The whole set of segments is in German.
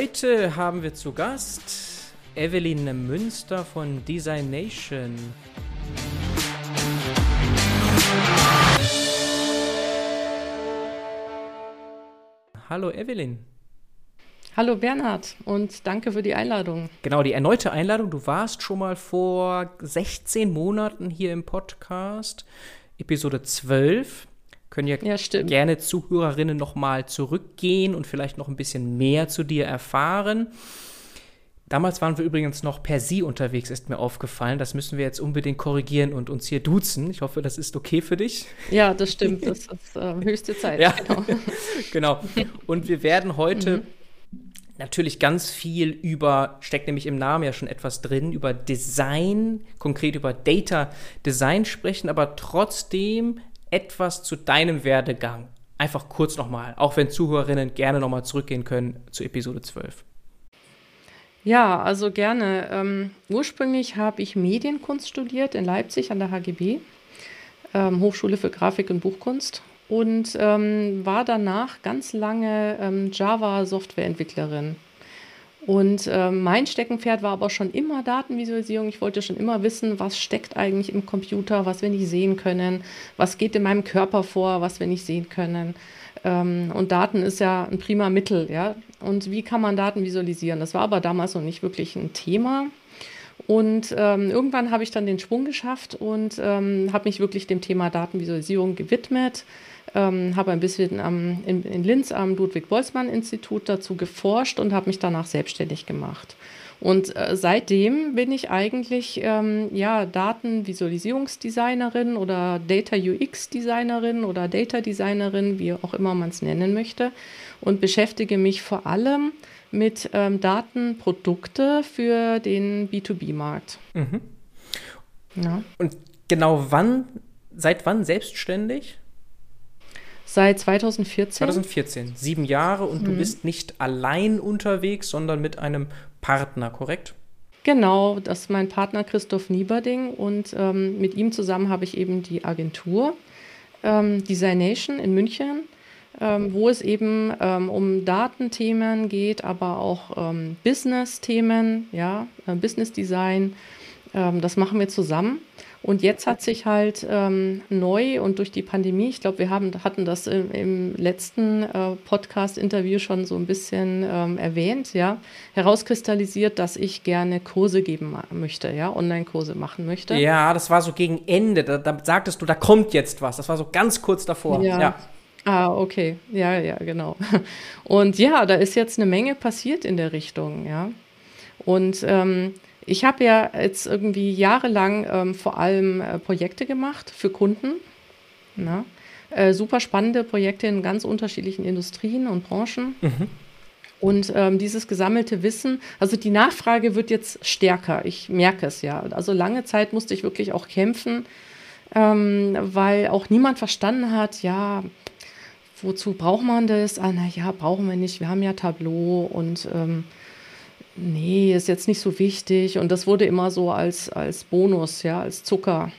Heute haben wir zu Gast Evelyn Münster von Design Nation. Hallo Evelyn. Hallo Bernhard und danke für die Einladung. Genau, die erneute Einladung. Du warst schon mal vor 16 Monaten hier im Podcast, Episode 12. Können ja, ja gerne Zuhörerinnen nochmal zurückgehen und vielleicht noch ein bisschen mehr zu dir erfahren. Damals waren wir übrigens noch per Sie unterwegs, ist mir aufgefallen. Das müssen wir jetzt unbedingt korrigieren und uns hier duzen. Ich hoffe, das ist okay für dich. Ja, das stimmt. Das ist äh, höchste Zeit. Ja, genau. genau. Und wir werden heute mhm natürlich ganz viel über, steckt nämlich im Namen ja schon etwas drin, über Design, konkret über Data Design sprechen, aber trotzdem etwas zu deinem Werdegang. Einfach kurz nochmal, auch wenn Zuhörerinnen gerne nochmal zurückgehen können zu Episode 12. Ja, also gerne. Ähm, ursprünglich habe ich Medienkunst studiert in Leipzig an der HGB, ähm, Hochschule für Grafik und Buchkunst und ähm, war danach ganz lange ähm, Java-Softwareentwicklerin. Und ähm, mein Steckenpferd war aber schon immer Datenvisualisierung. Ich wollte schon immer wissen, was steckt eigentlich im Computer, was wir nicht sehen können, was geht in meinem Körper vor, was wir nicht sehen können. Ähm, und Daten ist ja ein prima Mittel, ja. Und wie kann man Daten visualisieren? Das war aber damals noch nicht wirklich ein Thema. Und ähm, irgendwann habe ich dann den Sprung geschafft und ähm, habe mich wirklich dem Thema Datenvisualisierung gewidmet ähm, habe ein bisschen am, in, in Linz am Ludwig-Boltzmann-Institut dazu geforscht und habe mich danach selbstständig gemacht. Und äh, seitdem bin ich eigentlich ähm, ja, Datenvisualisierungsdesignerin oder Data UX-Designerin oder Data Designerin, wie auch immer man es nennen möchte, und beschäftige mich vor allem mit ähm, Datenprodukte für den B2B-Markt. Mhm. Ja. Und genau wann, seit wann selbstständig? Seit 2014. 2014, sieben Jahre und mhm. du bist nicht allein unterwegs, sondern mit einem Partner, korrekt? Genau, das ist mein Partner Christoph Nieberding und ähm, mit ihm zusammen habe ich eben die Agentur ähm, Designation in München, ähm, wo es eben ähm, um Datenthemen geht, aber auch ähm, Business-Themen, ja, äh, Business Design. Ähm, das machen wir zusammen. Und jetzt hat sich halt ähm, neu und durch die Pandemie, ich glaube, wir haben, hatten das im, im letzten äh, Podcast-Interview schon so ein bisschen ähm, erwähnt, ja, herauskristallisiert, dass ich gerne Kurse geben möchte, ja, Online-Kurse machen möchte. Ja, das war so gegen Ende. Da, da, sagtest du, da kommt jetzt was. Das war so ganz kurz davor. Ja. ja. Ah, okay. Ja, ja, genau. Und ja, da ist jetzt eine Menge passiert in der Richtung, ja. Und ähm, ich habe ja jetzt irgendwie jahrelang ähm, vor allem äh, Projekte gemacht für Kunden. Na? Äh, super spannende Projekte in ganz unterschiedlichen Industrien und Branchen. Mhm. Und ähm, dieses gesammelte Wissen, also die Nachfrage wird jetzt stärker. Ich merke es ja. Also lange Zeit musste ich wirklich auch kämpfen, ähm, weil auch niemand verstanden hat, ja, wozu braucht man das? Ah, naja, brauchen wir nicht. Wir haben ja Tableau und ähm, nee, ist jetzt nicht so wichtig. Und das wurde immer so als, als Bonus, ja, als Zucker,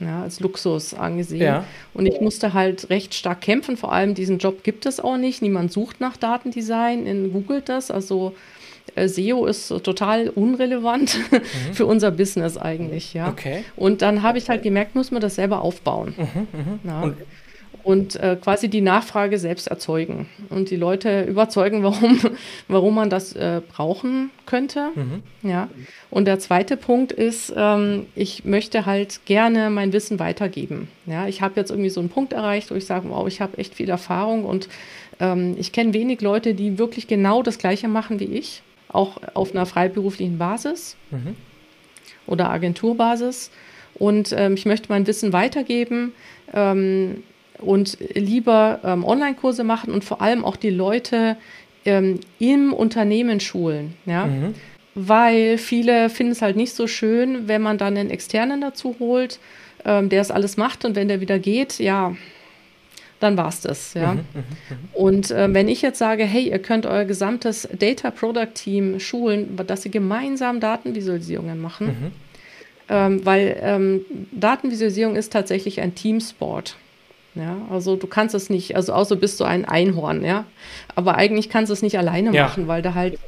ja, als Luxus angesehen. Ja. Und ich musste halt recht stark kämpfen. Vor allem diesen Job gibt es auch nicht. Niemand sucht nach Datendesign, in googelt das. Also äh, SEO ist total unrelevant mhm. für unser Business eigentlich, ja. Okay. Und dann habe ich halt gemerkt, muss man das selber aufbauen. Mhm, mh. ja und äh, quasi die Nachfrage selbst erzeugen und die Leute überzeugen, warum, warum man das äh, brauchen könnte. Mhm. Ja. Und der zweite Punkt ist, ähm, ich möchte halt gerne mein Wissen weitergeben. Ja, ich habe jetzt irgendwie so einen Punkt erreicht, wo ich sage, wow, ich habe echt viel Erfahrung und ähm, ich kenne wenig Leute, die wirklich genau das Gleiche machen wie ich, auch auf einer freiberuflichen Basis mhm. oder Agenturbasis. Und ähm, ich möchte mein Wissen weitergeben. Ähm, und lieber ähm, Online-Kurse machen und vor allem auch die Leute ähm, im Unternehmen schulen. Ja? Mhm. Weil viele finden es halt nicht so schön, wenn man dann einen Externen dazu holt, ähm, der es alles macht und wenn der wieder geht, ja, dann war es das. Ja? Mhm, mh, mh. Und äh, wenn ich jetzt sage, hey, ihr könnt euer gesamtes Data Product Team schulen, dass sie gemeinsam Datenvisualisierungen machen, mhm. ähm, weil ähm, Datenvisualisierung ist tatsächlich ein Teamsport. Ja, also du kannst es nicht, also außer bist du ein Einhorn, ja. Aber eigentlich kannst du es nicht alleine ja. machen, weil da halt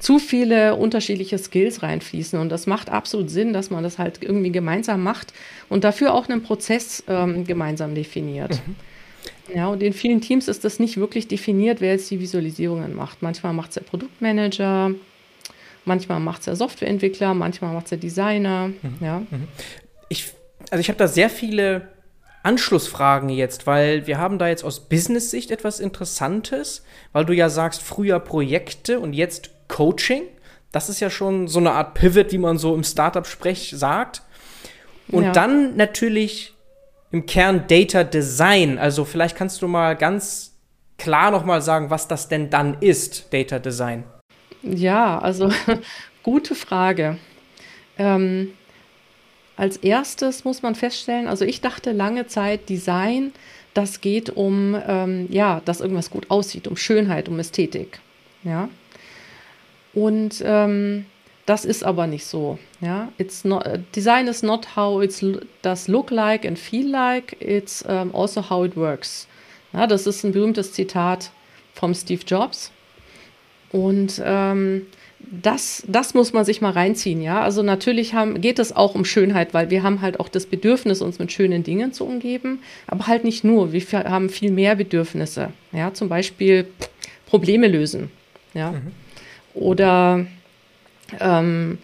zu viele unterschiedliche Skills reinfließen. Und das macht absolut Sinn, dass man das halt irgendwie gemeinsam macht und dafür auch einen Prozess ähm, gemeinsam definiert. Mhm. Ja, und in vielen Teams ist das nicht wirklich definiert, wer jetzt die Visualisierungen macht. Manchmal macht es der Produktmanager, manchmal macht es der Softwareentwickler, manchmal macht es der Designer. Mhm. Ja. Mhm. Ich, also ich habe da sehr viele Anschlussfragen jetzt, weil wir haben da jetzt aus Business-Sicht etwas Interessantes, weil du ja sagst, früher Projekte und jetzt Coaching. Das ist ja schon so eine Art Pivot, wie man so im Startup-Sprech sagt. Und ja. dann natürlich im Kern Data Design. Also vielleicht kannst du mal ganz klar noch mal sagen, was das denn dann ist, Data Design. Ja, also gute Frage. Ähm, als erstes muss man feststellen, also ich dachte lange Zeit, Design, das geht um, ähm, ja, dass irgendwas gut aussieht, um Schönheit, um Ästhetik. Ja. Und ähm, das ist aber nicht so. Ja? It's not, Design is not how it does look like and feel like, it's um, also how it works. Ja, das ist ein berühmtes Zitat vom Steve Jobs. Und ähm, das, das muss man sich mal reinziehen, ja. Also natürlich haben, geht es auch um Schönheit, weil wir haben halt auch das Bedürfnis, uns mit schönen Dingen zu umgeben, aber halt nicht nur. Wir haben viel mehr Bedürfnisse, ja. Zum Beispiel Probleme lösen, ja. Mhm. Oder ähm,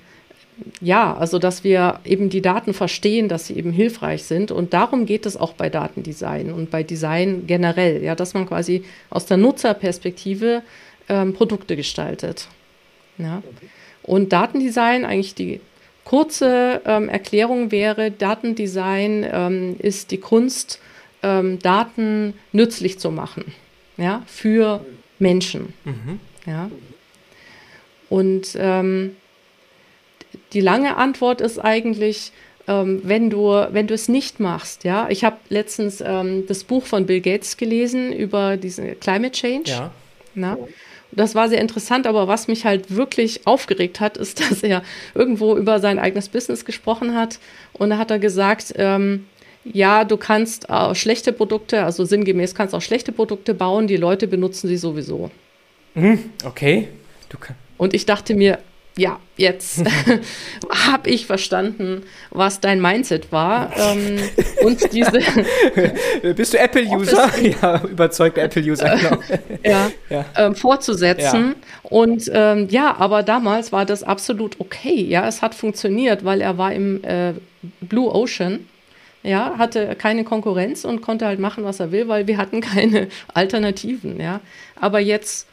ja, also dass wir eben die Daten verstehen, dass sie eben hilfreich sind. Und darum geht es auch bei Datendesign und bei Design generell, ja, dass man quasi aus der Nutzerperspektive ähm, Produkte gestaltet. Ja. Und Datendesign, eigentlich die kurze ähm, Erklärung wäre, Datendesign ähm, ist die Kunst, ähm, Daten nützlich zu machen, ja, für Menschen. Mhm. Ja. Und ähm, die lange Antwort ist eigentlich, ähm, wenn, du, wenn du es nicht machst. Ja? Ich habe letztens ähm, das Buch von Bill Gates gelesen über diesen Climate Change. Ja. Na? Das war sehr interessant, aber was mich halt wirklich aufgeregt hat, ist, dass er irgendwo über sein eigenes Business gesprochen hat. Und da hat er gesagt, ähm, ja, du kannst auch schlechte Produkte, also sinngemäß kannst auch schlechte Produkte bauen, die Leute benutzen sie sowieso. Mhm, okay. Und ich dachte mir, ja, jetzt habe ich verstanden, was dein Mindset war. Ähm, und diese. Bist du Apple-User? ja, überzeugter Apple-User, genau. ja, ja. Ähm, fortzusetzen. Ja. Und ähm, ja, aber damals war das absolut okay. Ja, es hat funktioniert, weil er war im äh, Blue Ocean. Ja, hatte keine Konkurrenz und konnte halt machen, was er will, weil wir hatten keine Alternativen. Ja, aber jetzt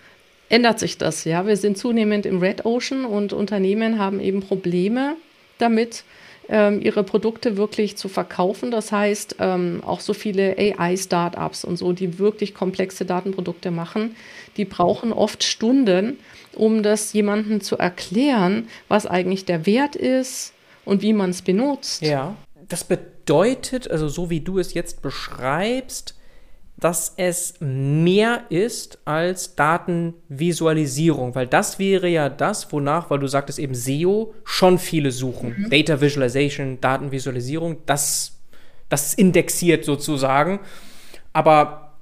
ändert sich das. Ja, wir sind zunehmend im Red Ocean und Unternehmen haben eben Probleme damit, ähm, ihre Produkte wirklich zu verkaufen. Das heißt, ähm, auch so viele AI-Startups und so, die wirklich komplexe Datenprodukte machen, die brauchen oft Stunden, um das jemandem zu erklären, was eigentlich der Wert ist und wie man es benutzt. Ja, das bedeutet, also so wie du es jetzt beschreibst, dass es mehr ist als Datenvisualisierung, weil das wäre ja das, wonach, weil du sagtest eben SEO, schon viele suchen. Mhm. Data Visualization, Datenvisualisierung, das, das indexiert sozusagen. Aber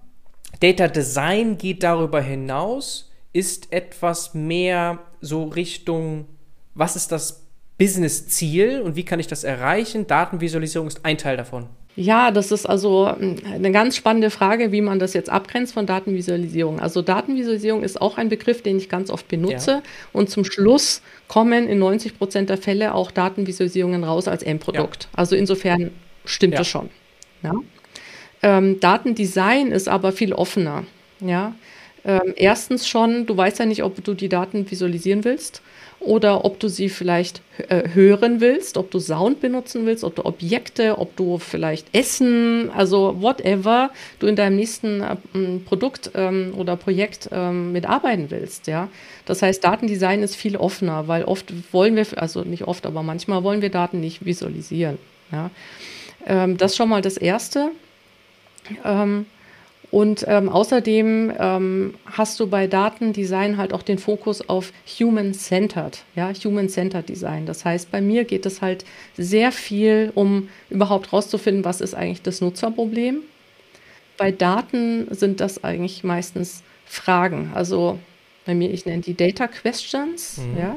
Data Design geht darüber hinaus, ist etwas mehr so Richtung, was ist das Business-Ziel und wie kann ich das erreichen? Datenvisualisierung ist ein Teil davon. Ja, das ist also hm, eine ganz spannende Frage, wie man das jetzt abgrenzt von Datenvisualisierung. Also Datenvisualisierung ist auch ein Begriff, den ich ganz oft benutze. Ja. Und zum Schluss kommen in 90 Prozent der Fälle auch Datenvisualisierungen raus als Endprodukt. Ja. Also insofern stimmt ja. das schon. Ähm, Datendesign ist aber viel offener. Ja? Ähm, erstens schon, du weißt ja nicht, ob du die Daten visualisieren willst oder ob du sie vielleicht äh, hören willst, ob du Sound benutzen willst, ob du Objekte, ob du vielleicht Essen, also whatever du in deinem nächsten äh, Produkt ähm, oder Projekt ähm, mitarbeiten willst, ja. Das heißt, Datendesign ist viel offener, weil oft wollen wir, also nicht oft, aber manchmal wollen wir Daten nicht visualisieren, ja. Ähm, das ist schon mal das Erste. Und ähm, außerdem ähm, hast du bei Datendesign halt auch den Fokus auf Human-Centered, ja, Human-Centered Design. Das heißt, bei mir geht es halt sehr viel um überhaupt rauszufinden, was ist eigentlich das Nutzerproblem. Bei Daten sind das eigentlich meistens Fragen. Also Bei mir, ich nenne die Data Questions, mhm. ja.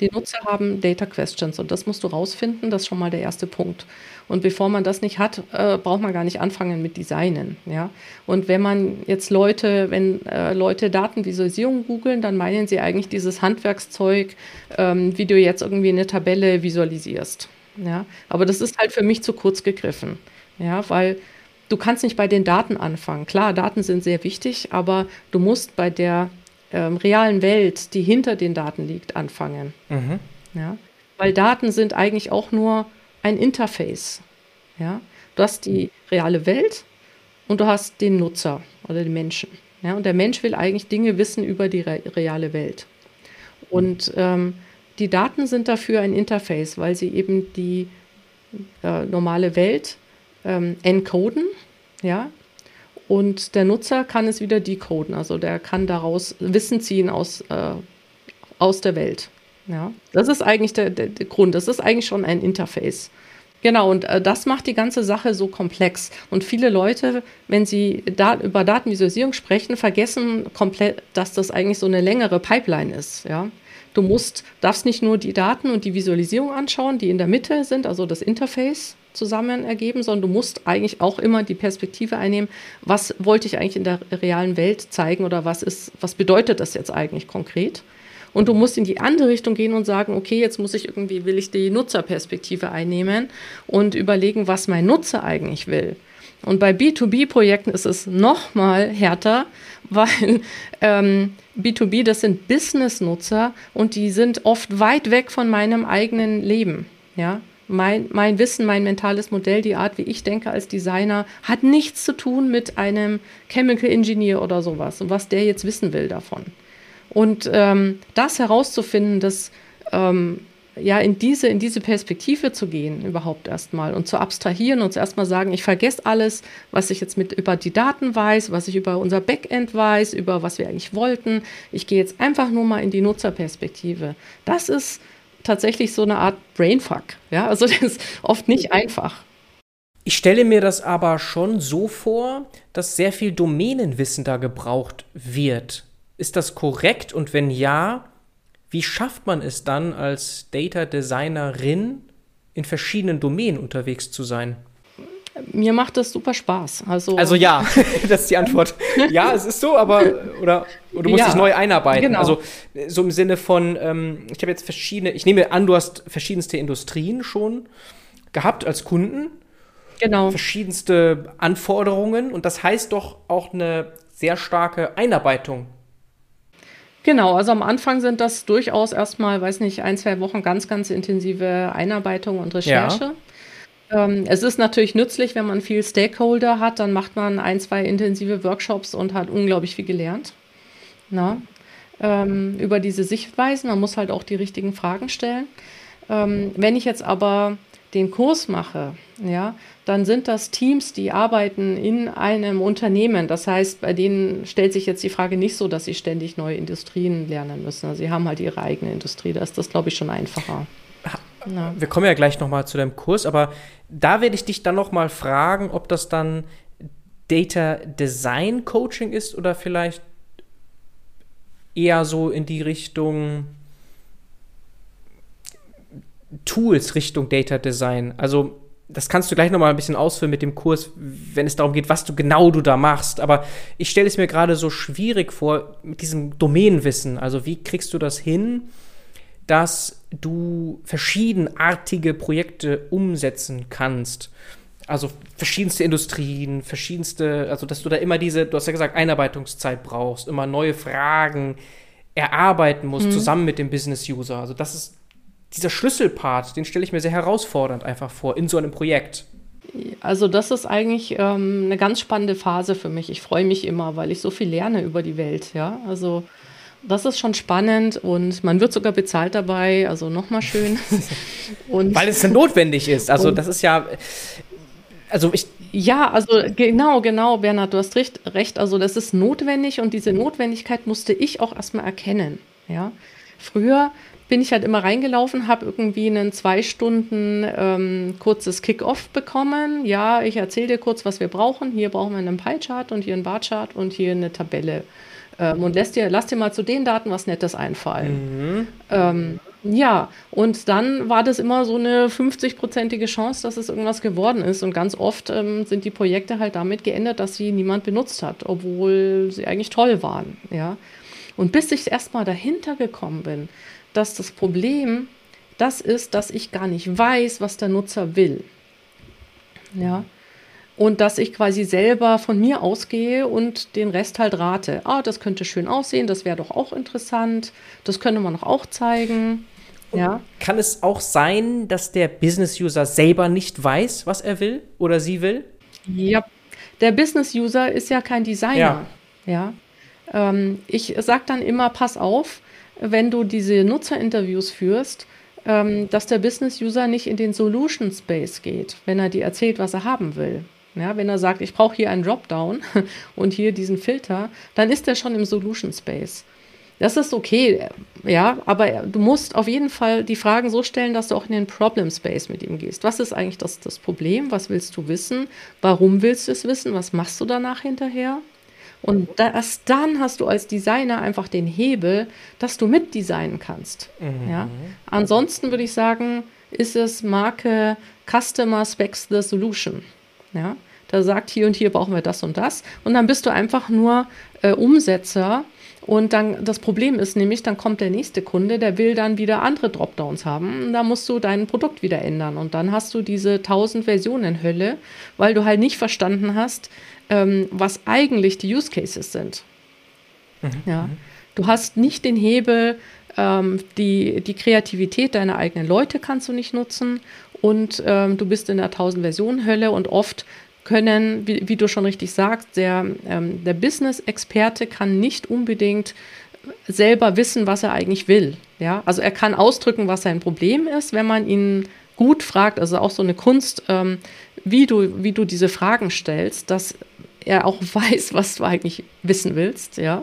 Die Nutzer haben Data Questions und das musst du rausfinden, das ist schon mal der erste Punkt. Und bevor man das nicht hat, äh, braucht man gar nicht anfangen mit Designen. Ja? Und wenn man jetzt Leute, wenn äh, Leute Datenvisualisierung googeln, dann meinen sie eigentlich dieses Handwerkszeug, ähm, wie du jetzt irgendwie eine Tabelle visualisierst. Ja? Aber das ist halt für mich zu kurz gegriffen. Ja, weil du kannst nicht bei den Daten anfangen. Klar, Daten sind sehr wichtig, aber du musst bei der ähm, realen Welt, die hinter den Daten liegt, anfangen. Mhm. Ja? Weil Daten sind eigentlich auch nur ein Interface. Ja? Du hast die reale Welt und du hast den Nutzer oder den Menschen. Ja? Und der Mensch will eigentlich Dinge wissen über die re reale Welt. Und ähm, die Daten sind dafür ein Interface, weil sie eben die äh, normale Welt ähm, encoden, ja, und der Nutzer kann es wieder decoden, also der kann daraus Wissen ziehen aus, äh, aus der Welt. Ja, das ist eigentlich der, der, der, Grund. Das ist eigentlich schon ein Interface. Genau, und äh, das macht die ganze Sache so komplex. Und viele Leute, wenn sie da, über Datenvisualisierung sprechen, vergessen komplett, dass das eigentlich so eine längere Pipeline ist. Ja? Du musst, darfst nicht nur die Daten und die Visualisierung anschauen, die in der Mitte sind, also das Interface zusammen ergeben, sondern du musst eigentlich auch immer die Perspektive einnehmen, was wollte ich eigentlich in der realen Welt zeigen oder was ist, was bedeutet das jetzt eigentlich konkret? Und du musst in die andere Richtung gehen und sagen, okay, jetzt muss ich irgendwie, will ich die Nutzerperspektive einnehmen und überlegen, was mein Nutzer eigentlich will. Und bei B2B-Projekten ist es noch mal härter, weil ähm, B2B, das sind Business-Nutzer und die sind oft weit weg von meinem eigenen Leben. Ja, mein, mein Wissen, mein mentales Modell, die Art, wie ich denke als Designer, hat nichts zu tun mit einem Chemical Engineer oder sowas und was der jetzt wissen will davon. Und ähm, das herauszufinden, dass ähm, ja in diese, in diese Perspektive zu gehen, überhaupt erstmal und zu abstrahieren und zuerst mal sagen, ich vergesse alles, was ich jetzt mit über die Daten weiß, was ich über unser Backend weiß, über was wir eigentlich wollten. Ich gehe jetzt einfach nur mal in die Nutzerperspektive. Das ist tatsächlich so eine Art Brainfuck. Ja, also das ist oft nicht einfach. Ich stelle mir das aber schon so vor, dass sehr viel Domänenwissen da gebraucht wird. Ist das korrekt? Und wenn ja, wie schafft man es dann als Data Designerin in verschiedenen Domänen unterwegs zu sein? Mir macht das super Spaß. Also, also ja, das ist die Antwort. Ja, es ist so, aber oder, oder du musst ja, dich neu einarbeiten. Genau. Also so im Sinne von, ähm, ich habe jetzt verschiedene, ich nehme an, du hast verschiedenste Industrien schon gehabt als Kunden. Genau. Verschiedenste Anforderungen und das heißt doch auch eine sehr starke Einarbeitung Genau, also am Anfang sind das durchaus erstmal, weiß nicht, ein, zwei Wochen ganz, ganz intensive Einarbeitung und Recherche. Ja. Ähm, es ist natürlich nützlich, wenn man viel Stakeholder hat, dann macht man ein, zwei intensive Workshops und hat unglaublich viel gelernt. Na? Ähm, über diese Sichtweisen. Man muss halt auch die richtigen Fragen stellen. Ähm, wenn ich jetzt aber den Kurs mache, ja, dann sind das Teams, die arbeiten in einem Unternehmen. Das heißt, bei denen stellt sich jetzt die Frage nicht so, dass sie ständig neue Industrien lernen müssen. Also sie haben halt ihre eigene Industrie. Da ist das, glaube ich, schon einfacher. Ja. Wir kommen ja gleich nochmal zu deinem Kurs, aber da werde ich dich dann nochmal fragen, ob das dann Data Design Coaching ist oder vielleicht eher so in die Richtung Tools Richtung Data Design. Also das kannst du gleich noch mal ein bisschen ausführen mit dem Kurs, wenn es darum geht, was du genau du da machst. Aber ich stelle es mir gerade so schwierig vor mit diesem Domänenwissen. Also wie kriegst du das hin, dass du verschiedenartige Projekte umsetzen kannst? Also verschiedenste Industrien, verschiedenste, also dass du da immer diese, du hast ja gesagt, Einarbeitungszeit brauchst, immer neue Fragen erarbeiten musst, mhm. zusammen mit dem Business-User. Also das ist dieser Schlüsselpart, den stelle ich mir sehr herausfordernd einfach vor in so einem Projekt. Also das ist eigentlich ähm, eine ganz spannende Phase für mich. Ich freue mich immer, weil ich so viel lerne über die Welt. Ja, also das ist schon spannend und man wird sogar bezahlt dabei. Also nochmal schön. und weil es dann notwendig ist. Also das ist ja, also ich ja, also genau, genau, Bernhard, du hast recht, recht. Also das ist notwendig und diese Notwendigkeit musste ich auch erstmal erkennen. Ja, früher bin ich halt immer reingelaufen, habe irgendwie einen zwei Stunden ähm, kurzes Kick-Off bekommen. Ja, ich erzähle dir kurz, was wir brauchen. Hier brauchen wir einen Pie-Chart und hier einen Bar-Chart und hier eine Tabelle. Ähm, und lass dir, lass dir mal zu den Daten was Nettes einfallen. Mhm. Ähm, ja, und dann war das immer so eine 50-prozentige Chance, dass es irgendwas geworden ist. Und ganz oft ähm, sind die Projekte halt damit geändert, dass sie niemand benutzt hat, obwohl sie eigentlich toll waren. Ja. Und bis ich erstmal dahinter gekommen bin, dass das Problem das ist, dass ich gar nicht weiß, was der Nutzer will. Ja. Und dass ich quasi selber von mir ausgehe und den Rest halt rate. Ah, das könnte schön aussehen, das wäre doch auch interessant, das könnte man doch auch zeigen. ja. Kann es auch sein, dass der Business-User selber nicht weiß, was er will oder sie will? Ja, der Business-User ist ja kein Designer. Ja. ja. Ähm, ich sage dann immer, pass auf, wenn du diese Nutzerinterviews führst, ähm, dass der Business-User nicht in den Solution Space geht, wenn er dir erzählt, was er haben will. Ja, wenn er sagt, ich brauche hier einen Dropdown und hier diesen Filter, dann ist er schon im Solution Space. Das ist okay, ja, aber du musst auf jeden Fall die Fragen so stellen, dass du auch in den Problem Space mit ihm gehst. Was ist eigentlich das, das Problem? Was willst du wissen? Warum willst du es wissen? Was machst du danach hinterher? Und erst dann hast du als Designer einfach den Hebel, dass du mitdesignen kannst. Mhm. Ja? Ansonsten würde ich sagen, ist es Marke Customer Specs the Solution. Ja? Da sagt hier und hier brauchen wir das und das. Und dann bist du einfach nur äh, Umsetzer. Und dann das Problem ist nämlich, dann kommt der nächste Kunde, der will dann wieder andere Dropdowns haben. Und da musst du dein Produkt wieder ändern. Und dann hast du diese 1000 Versionen Hölle, weil du halt nicht verstanden hast, ähm, was eigentlich die Use Cases sind. Mhm. Ja. Du hast nicht den Hebel, ähm, die, die Kreativität deiner eigenen Leute kannst du nicht nutzen und ähm, du bist in der 1000-Versionen-Hölle und oft können, wie, wie, du schon richtig sagst, der, ähm, der Business-Experte kann nicht unbedingt selber wissen, was er eigentlich will. Ja? Also er kann ausdrücken, was sein Problem ist, wenn man ihn gut fragt, also auch so eine Kunst, ähm, wie, du, wie du diese Fragen stellst, dass er auch weiß, was du eigentlich wissen willst, ja.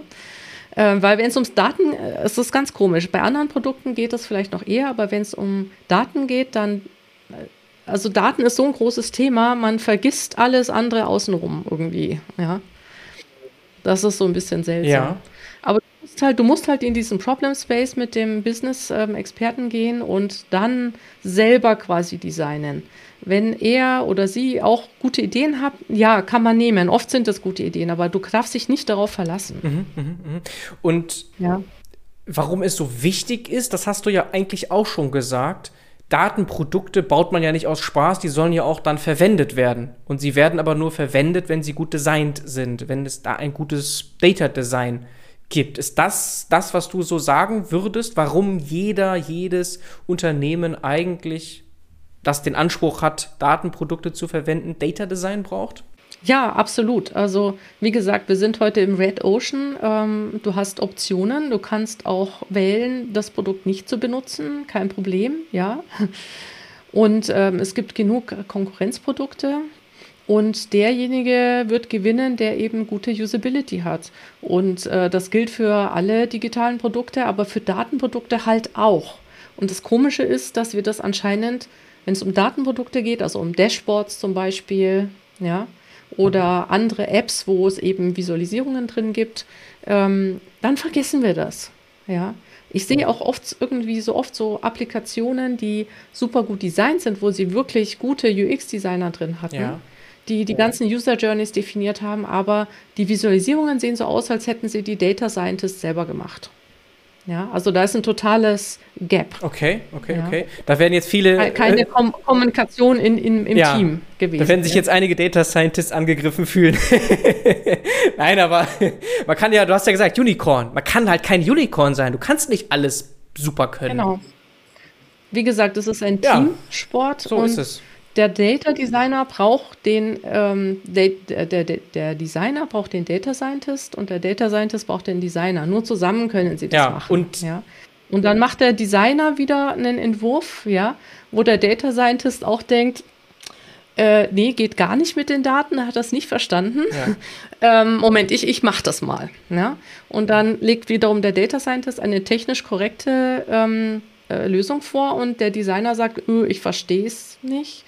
Äh, weil wenn es ums Daten, äh, ist ganz komisch. Bei anderen Produkten geht das vielleicht noch eher, aber wenn es um Daten geht, dann, äh, also Daten ist so ein großes Thema, man vergisst alles andere außenrum irgendwie, ja. Das ist so ein bisschen seltsam. Ja. Aber du musst halt, du musst halt in diesen Problem Space mit dem Business-Experten ähm, gehen und dann selber quasi designen. Wenn er oder sie auch gute Ideen hat, ja, kann man nehmen. Oft sind das gute Ideen, aber du darfst dich nicht darauf verlassen. Mhm, mh, mh. Und ja. warum es so wichtig ist, das hast du ja eigentlich auch schon gesagt. Datenprodukte baut man ja nicht aus Spaß, die sollen ja auch dann verwendet werden. Und sie werden aber nur verwendet, wenn sie gut designt sind, wenn es da ein gutes Data Design gibt. Ist das das, was du so sagen würdest, warum jeder, jedes Unternehmen eigentlich das den Anspruch hat, Datenprodukte zu verwenden, Data Design braucht? Ja, absolut. Also wie gesagt, wir sind heute im Red Ocean. Ähm, du hast Optionen. Du kannst auch wählen, das Produkt nicht zu benutzen. Kein Problem, ja. Und ähm, es gibt genug Konkurrenzprodukte. Und derjenige wird gewinnen, der eben gute Usability hat. Und äh, das gilt für alle digitalen Produkte, aber für Datenprodukte halt auch. Und das Komische ist, dass wir das anscheinend wenn es um Datenprodukte geht, also um Dashboards zum Beispiel, ja, oder andere Apps, wo es eben Visualisierungen drin gibt, ähm, dann vergessen wir das. Ja. Ich sehe auch oft irgendwie so oft so Applikationen, die super gut designt sind, wo sie wirklich gute UX-Designer drin hatten, ja. die die ganzen User Journeys definiert haben, aber die Visualisierungen sehen so aus, als hätten sie die Data Scientists selber gemacht. Ja, also da ist ein totales Gap. Okay, okay, ja. okay. Da werden jetzt viele. Keine äh, Kom Kommunikation in, in, im ja, Team gewesen. Da werden sich ja. jetzt einige Data Scientists angegriffen fühlen. Nein, aber man kann ja, du hast ja gesagt, Unicorn. Man kann halt kein Unicorn sein. Du kannst nicht alles super können. Genau. Wie gesagt, es ist ein Teamsport. So ist es der Data Designer braucht den, ähm, der, der, der, Designer braucht den Data Scientist und der Data Scientist braucht den Designer. Nur zusammen können sie das ja, machen. Und, ja. und dann macht der Designer wieder einen Entwurf, ja, wo der Data Scientist auch denkt, äh, nee, geht gar nicht mit den Daten, er hat das nicht verstanden. Ja. ähm, Moment, ich, ich mache das mal. Ja? Und dann legt wiederum der Data Scientist eine technisch korrekte ähm, äh, Lösung vor und der Designer sagt, öh, ich verstehe es nicht.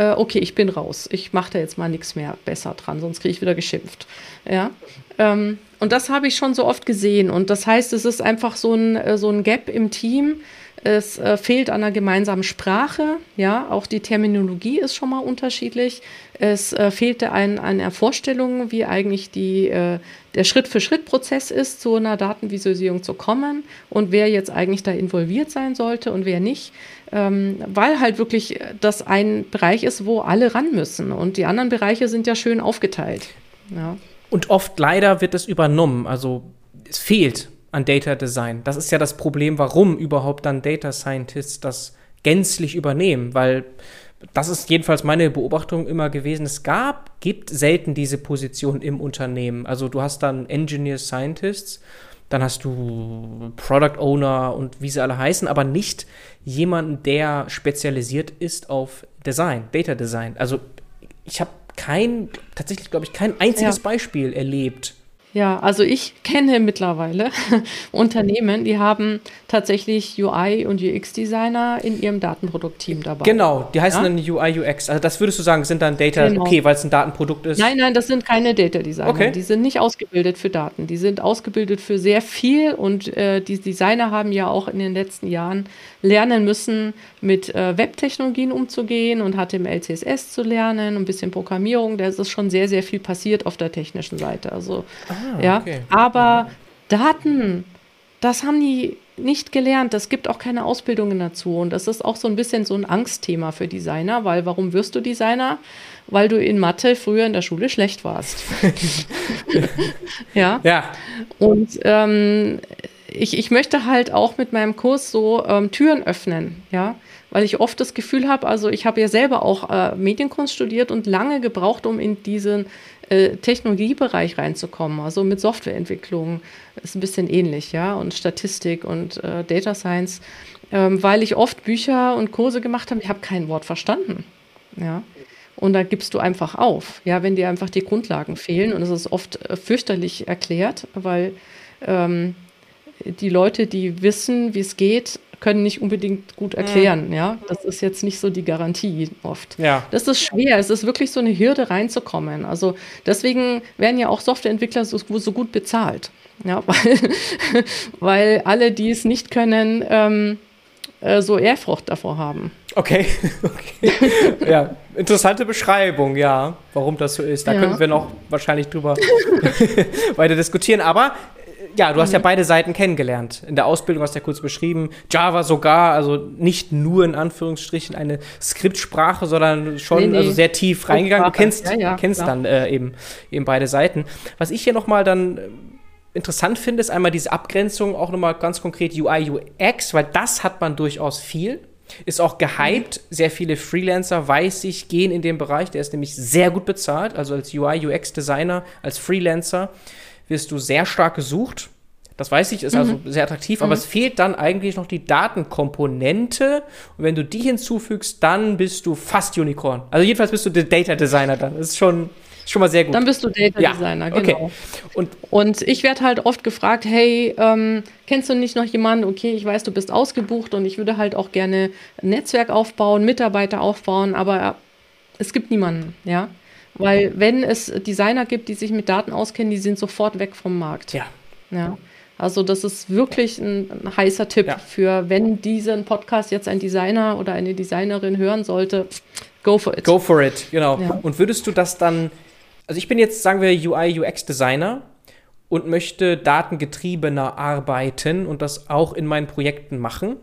Äh, okay, ich bin raus. Ich mache da jetzt mal nichts mehr besser dran, sonst kriege ich wieder geschimpft. Ja. Ähm, und das habe ich schon so oft gesehen. Und das heißt, es ist einfach so ein, äh, so ein Gap im Team. Es äh, fehlt an einer gemeinsamen Sprache. Ja, auch die Terminologie ist schon mal unterschiedlich. Es äh, fehlte an, an der Vorstellung, wie eigentlich die, äh, der Schritt-für-Schritt-Prozess ist, zu einer Datenvisualisierung zu kommen und wer jetzt eigentlich da involviert sein sollte und wer nicht. Ähm, weil halt wirklich das ein Bereich ist, wo alle ran müssen. Und die anderen Bereiche sind ja schön aufgeteilt. Ja. Und oft leider wird es übernommen. Also es fehlt an Data Design. Das ist ja das Problem, warum überhaupt dann Data Scientists das gänzlich übernehmen, weil das ist jedenfalls meine Beobachtung immer gewesen. Es gab, gibt selten diese Position im Unternehmen. Also du hast dann Engineer Scientists, dann hast du Product Owner und wie sie alle heißen, aber nicht jemanden, der spezialisiert ist auf Design, Data Design. Also ich habe kein, tatsächlich glaube ich, kein einziges ja. Beispiel erlebt, ja, also ich kenne mittlerweile Unternehmen, die haben tatsächlich UI und UX-Designer in ihrem Datenproduktteam dabei. Genau, die heißen ja? dann UI, UX. Also das würdest du sagen, sind dann Data, genau. okay, weil es ein Datenprodukt ist? Nein, nein, das sind keine Data Designer. Okay. Die sind nicht ausgebildet für Daten. Die sind ausgebildet für sehr viel und äh, die Designer haben ja auch in den letzten Jahren lernen müssen, mit äh, Webtechnologien umzugehen und HTML, CSS zu lernen, ein bisschen Programmierung. Da ist schon sehr, sehr viel passiert auf der technischen Seite. Also, ah, ja. Okay. Aber Daten, das haben die nicht gelernt. Es gibt auch keine Ausbildungen dazu. Und das ist auch so ein bisschen so ein Angstthema für Designer, weil warum wirst du Designer? Weil du in Mathe früher in der Schule schlecht warst. ja. Ja. Und ähm, ich, ich möchte halt auch mit meinem Kurs so ähm, Türen öffnen, ja, weil ich oft das Gefühl habe, also ich habe ja selber auch äh, Medienkunst studiert und lange gebraucht, um in diesen äh, Technologiebereich reinzukommen, also mit Softwareentwicklung ist ein bisschen ähnlich, ja, und Statistik und äh, Data Science, ähm, weil ich oft Bücher und Kurse gemacht habe, ich habe kein Wort verstanden, ja. Und da gibst du einfach auf, ja, wenn dir einfach die Grundlagen fehlen. Und es ist oft äh, fürchterlich erklärt, weil ähm, die Leute, die wissen, wie es geht, können nicht unbedingt gut erklären. Mhm. Ja, das ist jetzt nicht so die Garantie oft. Ja. Das ist schwer. Es ist wirklich so eine Hürde reinzukommen. Also deswegen werden ja auch Softwareentwickler so, so gut bezahlt. Ja, weil, weil alle, die es nicht können, ähm, äh, so Ehrfurcht davor haben. Okay, okay. ja, interessante Beschreibung, ja, warum das so ist. Da ja. könnten wir noch wahrscheinlich drüber weiter diskutieren. Aber ja, du hast ja mhm. beide Seiten kennengelernt. In der Ausbildung hast du ja kurz beschrieben. Java sogar, also nicht nur in Anführungsstrichen eine Skriptsprache, sondern schon nee, nee. Also sehr tief reingegangen. Du kennst, ja, ja, kennst dann äh, eben, eben beide Seiten. Was ich hier nochmal dann äh, interessant finde, ist einmal diese Abgrenzung, auch nochmal ganz konkret UI, UX, weil das hat man durchaus viel. Ist auch gehypt. Mhm. Sehr viele Freelancer, weiß ich, gehen in den Bereich. Der ist nämlich sehr gut bezahlt. Also als UI, UX-Designer, als Freelancer wirst du sehr stark gesucht. Das weiß ich, ist also mhm. also sehr attraktiv, mhm. aber es fehlt dann eigentlich noch die Datenkomponente. Und wenn du die hinzufügst, dann bist du fast Unicorn. Also jedenfalls bist du der Data Designer dann. Das ist schon, schon mal sehr gut. Dann bist du Data Designer, ja, genau. Okay. Und, und ich werde halt oft gefragt, hey, ähm, kennst du nicht noch jemanden? Okay, ich weiß, du bist ausgebucht und ich würde halt auch gerne ein Netzwerk aufbauen, Mitarbeiter aufbauen, aber es gibt niemanden, ja. Weil wenn es Designer gibt, die sich mit Daten auskennen, die sind sofort weg vom Markt. Ja. ja. Also das ist wirklich ein, ein heißer Tipp ja. für, wenn diesen Podcast jetzt ein Designer oder eine Designerin hören sollte, go for it. Go for it, genau. Ja. Und würdest du das dann, also ich bin jetzt, sagen wir, UI, UX-Designer und möchte datengetriebener arbeiten und das auch in meinen Projekten machen.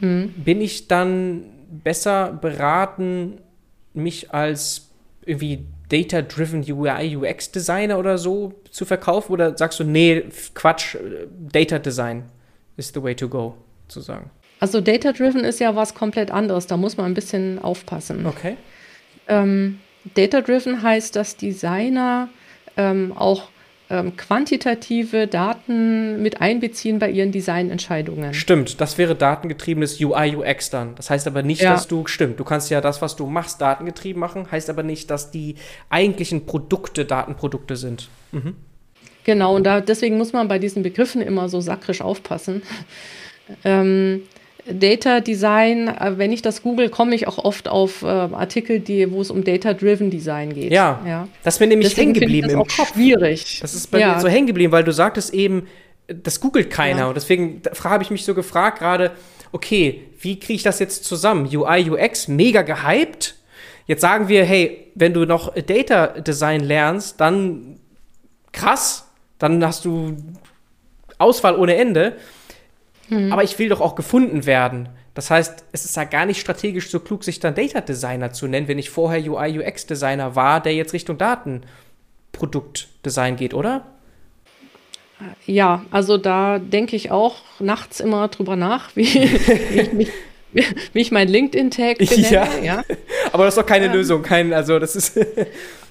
Hm. Bin ich dann besser beraten, mich als irgendwie Data-Driven UI, UX-Designer oder so zu verkaufen? Oder sagst du, nee, Quatsch, Data Design is the way to go, zu sagen? Also Data-Driven ist ja was komplett anderes, da muss man ein bisschen aufpassen. Okay. Ähm, Data-Driven heißt, dass Designer ähm, auch ähm, quantitative Daten mit einbeziehen bei ihren Designentscheidungen. Stimmt, das wäre datengetriebenes UI, UX dann. Das heißt aber nicht, ja. dass du, stimmt, du kannst ja das, was du machst, datengetrieben machen, heißt aber nicht, dass die eigentlichen Produkte Datenprodukte sind. Mhm. Genau, und da, deswegen muss man bei diesen Begriffen immer so sakrisch aufpassen. ähm, Data Design, äh, wenn ich das google, komme ich auch oft auf äh, Artikel, die, wo es um Data-Driven Design geht. Ja, ja. das ist mir nämlich hängen geblieben im Kopf. Schwierig. Das ist bei ja. mir so hängen geblieben, weil du sagtest eben, das googelt keiner. Ja. Und deswegen habe ich mich so gefragt gerade, okay, wie kriege ich das jetzt zusammen? UI, UX, mega gehypt. Jetzt sagen wir, hey, wenn du noch Data Design lernst, dann krass, dann hast du Auswahl ohne Ende. Mhm. Aber ich will doch auch gefunden werden. Das heißt, es ist ja gar nicht strategisch so klug, sich dann Data Designer zu nennen, wenn ich vorher UI, UX Designer war, der jetzt Richtung Datenproduktdesign geht, oder? Ja, also da denke ich auch nachts immer drüber nach, wie, wie ich mich wie ich mein LinkedIn-Tag benenne. Ja. ja. Aber das ist doch keine ähm, Lösung, kein, also das ist.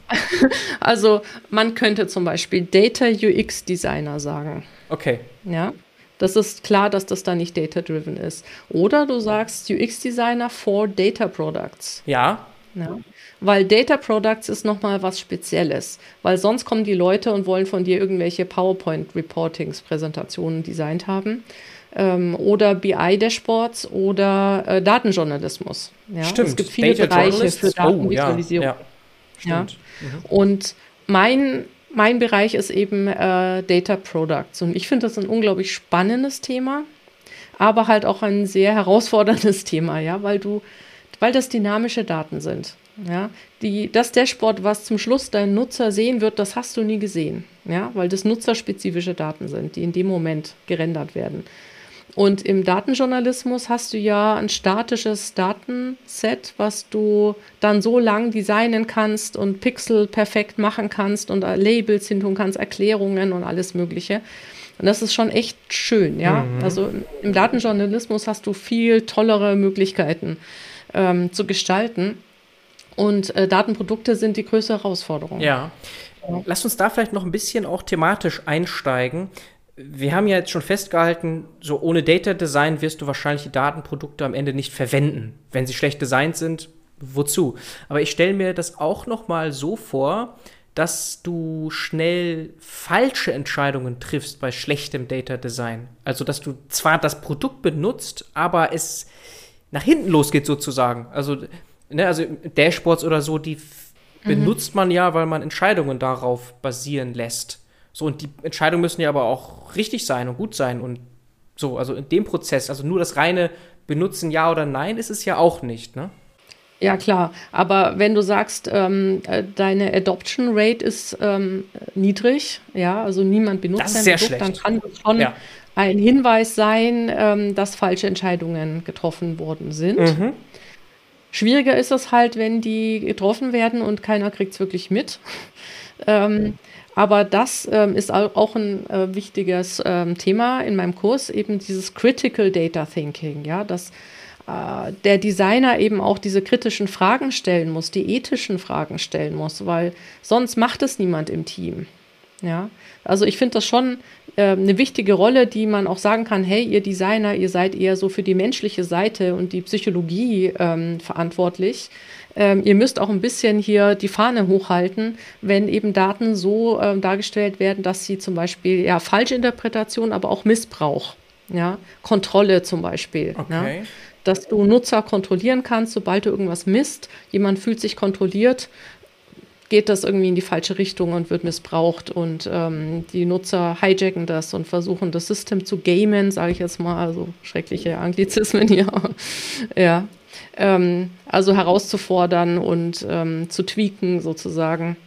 also man könnte zum Beispiel Data UX Designer sagen. Okay. Ja. Das ist klar, dass das da nicht data-driven ist. Oder du sagst UX-Designer for Data Products. Ja. ja. Weil Data Products ist nochmal was Spezielles. Weil sonst kommen die Leute und wollen von dir irgendwelche PowerPoint-Reportings, Präsentationen designt haben. Ähm, oder BI-Dashboards oder äh, Datenjournalismus. Ja? Stimmt. Es gibt viele Data Bereiche für Datenvisualisierung. Oh, ja, ja. Mhm. Und mein mein Bereich ist eben äh, Data Products. Und ich finde das ein unglaublich spannendes Thema, aber halt auch ein sehr herausforderndes Thema, ja, weil du, weil das dynamische Daten sind. Ja, die, das Dashboard, was zum Schluss dein Nutzer sehen wird, das hast du nie gesehen, ja, weil das nutzerspezifische Daten sind, die in dem Moment gerendert werden. Und im Datenjournalismus hast du ja ein statisches Datenset, was du dann so lang designen kannst und Pixel perfekt machen kannst und Labels hin tun kannst, Erklärungen und alles Mögliche. Und das ist schon echt schön, ja. Mhm. Also im Datenjournalismus hast du viel tollere Möglichkeiten ähm, zu gestalten. Und äh, Datenprodukte sind die größte Herausforderung. Ja. Lass uns da vielleicht noch ein bisschen auch thematisch einsteigen wir haben ja jetzt schon festgehalten, so ohne Data Design wirst du wahrscheinlich die Datenprodukte am Ende nicht verwenden. Wenn sie schlecht designt sind, wozu? Aber ich stelle mir das auch noch mal so vor, dass du schnell falsche Entscheidungen triffst bei schlechtem Data Design. Also, dass du zwar das Produkt benutzt, aber es nach hinten losgeht sozusagen. Also, ne, also Dashboards oder so, die mhm. benutzt man ja, weil man Entscheidungen darauf basieren lässt. So, und die Entscheidungen müssen ja aber auch richtig sein und gut sein und so, also in dem Prozess, also nur das reine Benutzen ja oder nein ist es ja auch nicht, ne? Ja, klar. Aber wenn du sagst, ähm, äh, deine Adoption Rate ist ähm, niedrig, ja, also niemand benutzt das ist sehr Produkt, dann kann das schon ja. ein Hinweis sein, ähm, dass falsche Entscheidungen getroffen worden sind. Mhm. Schwieriger ist es halt, wenn die getroffen werden und keiner kriegt es wirklich mit. ähm, aber das ähm, ist auch ein äh, wichtiges ähm, Thema in meinem Kurs, eben dieses Critical Data Thinking, ja, dass äh, der Designer eben auch diese kritischen Fragen stellen muss, die ethischen Fragen stellen muss, weil sonst macht es niemand im Team. Ja, also ich finde das schon äh, eine wichtige Rolle, die man auch sagen kann, hey, ihr Designer, ihr seid eher so für die menschliche Seite und die Psychologie ähm, verantwortlich ähm, ihr müsst auch ein bisschen hier die Fahne hochhalten, wenn eben Daten so ähm, dargestellt werden, dass sie zum Beispiel ja Falschinterpretation, aber auch Missbrauch, ja, Kontrolle zum Beispiel. Okay. Ja, dass du Nutzer kontrollieren kannst, sobald du irgendwas misst, jemand fühlt sich kontrolliert, geht das irgendwie in die falsche Richtung und wird missbraucht und ähm, die Nutzer hijacken das und versuchen das System zu gamen, sage ich jetzt mal, also schreckliche Anglizismen hier. ja, ähm, also herauszufordern und ähm, zu tweaken sozusagen.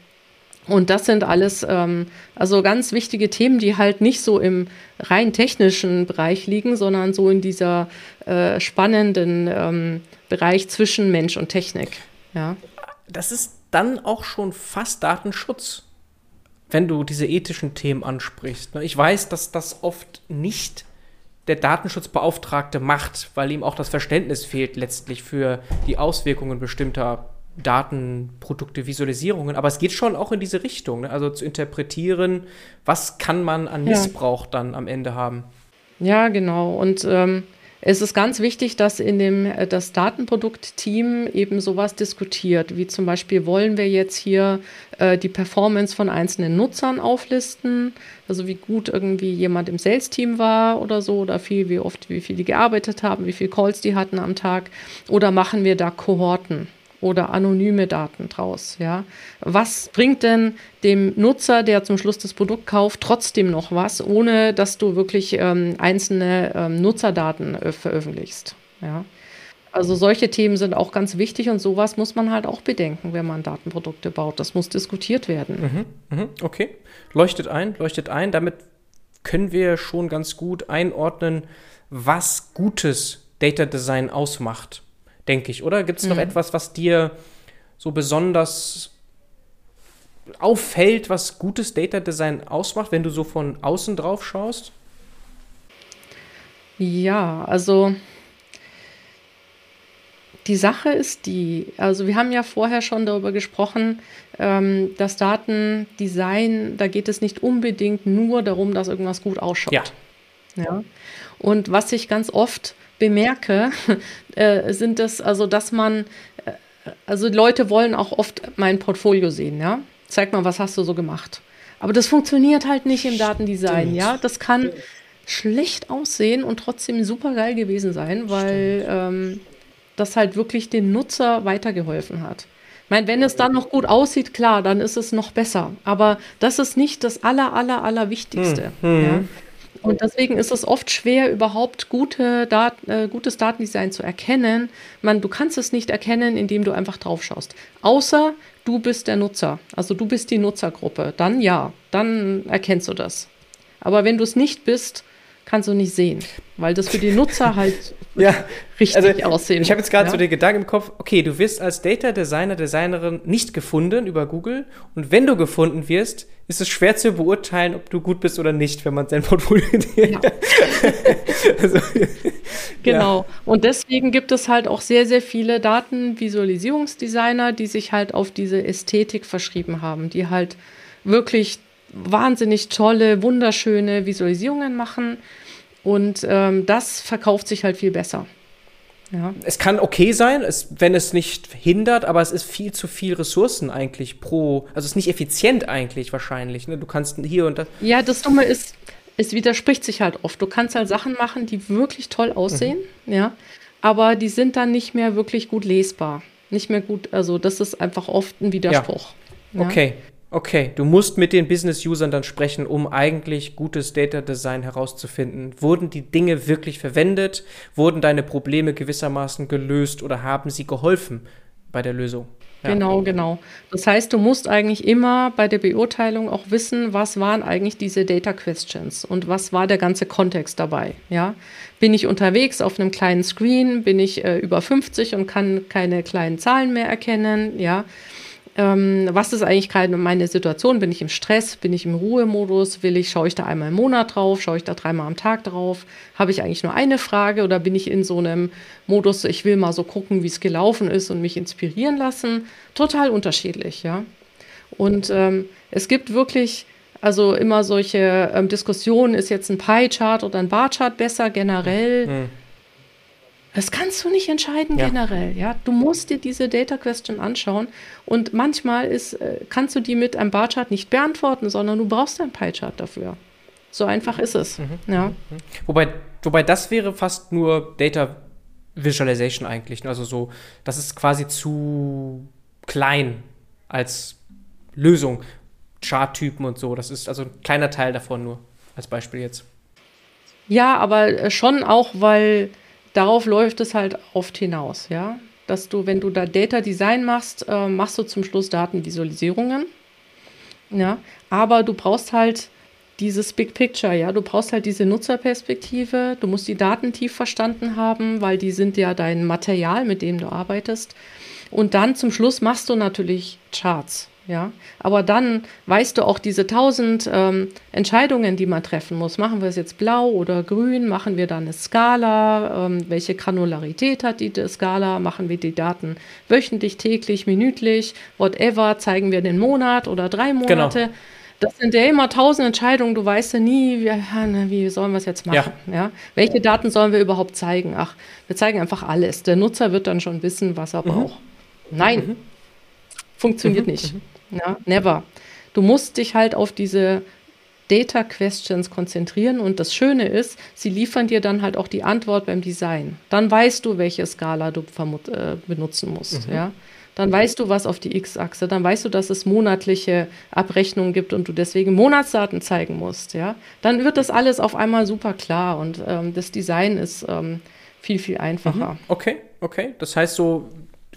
Und das sind alles ähm, also ganz wichtige Themen, die halt nicht so im rein technischen Bereich liegen, sondern so in dieser äh, spannenden ähm, Bereich zwischen Mensch und Technik. Ja. Das ist dann auch schon fast Datenschutz, wenn du diese ethischen Themen ansprichst. Ne? Ich weiß, dass das oft nicht der Datenschutzbeauftragte macht, weil ihm auch das Verständnis fehlt letztlich für die Auswirkungen bestimmter Datenprodukte, Visualisierungen. Aber es geht schon auch in diese Richtung, ne? also zu interpretieren, was kann man an Missbrauch ja. dann am Ende haben. Ja, genau. Und ähm, es ist ganz wichtig, dass in dem äh, das Datenproduktteam eben sowas diskutiert, wie zum Beispiel wollen wir jetzt hier äh, die Performance von einzelnen Nutzern auflisten, also wie gut irgendwie jemand im Sales-Team war oder so, oder viel, wie oft, wie viel die gearbeitet haben, wie viele Calls die hatten am Tag, oder machen wir da Kohorten? Oder anonyme Daten draus. Ja? Was bringt denn dem Nutzer, der zum Schluss das Produkt kauft, trotzdem noch was, ohne dass du wirklich ähm, einzelne ähm, Nutzerdaten äh, veröffentlichst? Ja? Also solche Themen sind auch ganz wichtig und sowas muss man halt auch bedenken, wenn man Datenprodukte baut. Das muss diskutiert werden. Mhm, mh, okay, leuchtet ein, leuchtet ein. Damit können wir schon ganz gut einordnen, was gutes Data Design ausmacht denke ich, oder? Gibt es noch mhm. etwas, was dir so besonders auffällt, was gutes Data Design ausmacht, wenn du so von außen drauf schaust? Ja, also die Sache ist die, also wir haben ja vorher schon darüber gesprochen, ähm, das Datendesign, da geht es nicht unbedingt nur darum, dass irgendwas gut ausschaut. Ja. ja. Und was ich ganz oft bemerke, äh, sind das, also dass man, äh, also Leute wollen auch oft mein Portfolio sehen, ja. Zeig mal, was hast du so gemacht. Aber das funktioniert halt nicht im Datendesign, Stimmt. ja. Das kann Stimmt. schlecht aussehen und trotzdem super geil gewesen sein, weil ähm, das halt wirklich den Nutzer weitergeholfen hat. Ich meine, wenn es dann noch gut aussieht, klar, dann ist es noch besser. Aber das ist nicht das aller, aller, aller Wichtigste. Hm. Ja? Und deswegen ist es oft schwer, überhaupt gute Dat äh, gutes Datendesign zu erkennen. Man, du kannst es nicht erkennen, indem du einfach drauf schaust. Außer du bist der Nutzer, also du bist die Nutzergruppe. Dann ja, dann erkennst du das. Aber wenn du es nicht bist, kannst du nicht sehen, weil das für die Nutzer halt ja, richtig also, aussehen Ich habe jetzt gerade ja? so den Gedanken im Kopf, okay, du wirst als Data Designer, Designerin nicht gefunden über Google und wenn du gefunden wirst, ist es schwer zu beurteilen, ob du gut bist oder nicht, wenn man sein Portfolio ja. also, Genau. Ja. Und deswegen gibt es halt auch sehr, sehr viele Datenvisualisierungsdesigner, die sich halt auf diese Ästhetik verschrieben haben, die halt wirklich wahnsinnig tolle, wunderschöne Visualisierungen machen. Und ähm, das verkauft sich halt viel besser. Ja. Es kann okay sein, es, wenn es nicht hindert, aber es ist viel zu viel Ressourcen eigentlich pro, also es ist nicht effizient eigentlich wahrscheinlich. Ne? Du kannst hier und da. Ja, das Dumme ist, es widerspricht sich halt oft. Du kannst halt Sachen machen, die wirklich toll aussehen, mhm. ja, aber die sind dann nicht mehr wirklich gut lesbar. Nicht mehr gut, also das ist einfach oft ein Widerspruch. Ja. Ja. Okay, Okay, du musst mit den Business-Usern dann sprechen, um eigentlich gutes Data Design herauszufinden. Wurden die Dinge wirklich verwendet? Wurden deine Probleme gewissermaßen gelöst oder haben sie geholfen bei der Lösung? Ja. Genau, genau. Das heißt, du musst eigentlich immer bei der Beurteilung auch wissen, was waren eigentlich diese Data Questions und was war der ganze Kontext dabei. Ja? Bin ich unterwegs auf einem kleinen Screen? Bin ich äh, über 50 und kann keine kleinen Zahlen mehr erkennen? Ja? Ähm, was ist eigentlich meine Situation? Bin ich im Stress? Bin ich im Ruhemodus? Will ich, schaue ich da einmal im Monat drauf? Schaue ich da dreimal am Tag drauf? Habe ich eigentlich nur eine Frage oder bin ich in so einem Modus, ich will mal so gucken, wie es gelaufen ist und mich inspirieren lassen? Total unterschiedlich, ja. Und ähm, es gibt wirklich also immer solche ähm, Diskussionen, ist jetzt ein Pie-Chart oder ein Bar-Chart besser generell? Mhm das kannst du nicht entscheiden ja. generell. Ja, du musst dir diese Data Question anschauen und manchmal ist, äh, kannst du die mit einem Barchart nicht beantworten, sondern du brauchst ein Pie-Chart dafür. So einfach ist es. Mhm. Ja. Mhm. Wobei, wobei das wäre fast nur Data Visualization eigentlich. Also so, das ist quasi zu klein als Lösung. Charttypen und so. Das ist also ein kleiner Teil davon nur als Beispiel jetzt. Ja, aber äh, schon auch, weil darauf läuft es halt oft hinaus, ja. Dass du, wenn du da Data Design machst, äh, machst du zum Schluss Datenvisualisierungen. Ja, aber du brauchst halt dieses Big Picture, ja, du brauchst halt diese Nutzerperspektive, du musst die Daten tief verstanden haben, weil die sind ja dein Material, mit dem du arbeitest. Und dann zum Schluss machst du natürlich Charts. Ja, aber dann weißt du auch diese tausend ähm, Entscheidungen, die man treffen muss. Machen wir es jetzt blau oder grün? Machen wir dann eine Skala? Ähm, welche Granularität hat die Skala? Machen wir die Daten wöchentlich, täglich, minütlich, whatever? Zeigen wir den Monat oder drei Monate? Genau. das sind ja immer tausend Entscheidungen. Du weißt ja nie, wie, ne, wie sollen wir es jetzt machen? Ja. ja. Welche Daten sollen wir überhaupt zeigen? Ach, wir zeigen einfach alles. Der Nutzer wird dann schon wissen, was er mhm. braucht. Nein, mhm. funktioniert mhm. nicht. Ja, never. Du musst dich halt auf diese Data Questions konzentrieren und das Schöne ist, sie liefern dir dann halt auch die Antwort beim Design. Dann weißt du, welche Skala du äh, benutzen musst. Mhm. Ja? Dann weißt du, was auf die X-Achse, dann weißt du, dass es monatliche Abrechnungen gibt und du deswegen Monatsdaten zeigen musst. Ja? Dann wird das alles auf einmal super klar und ähm, das Design ist ähm, viel, viel einfacher. Mhm. Okay, okay. Das heißt so,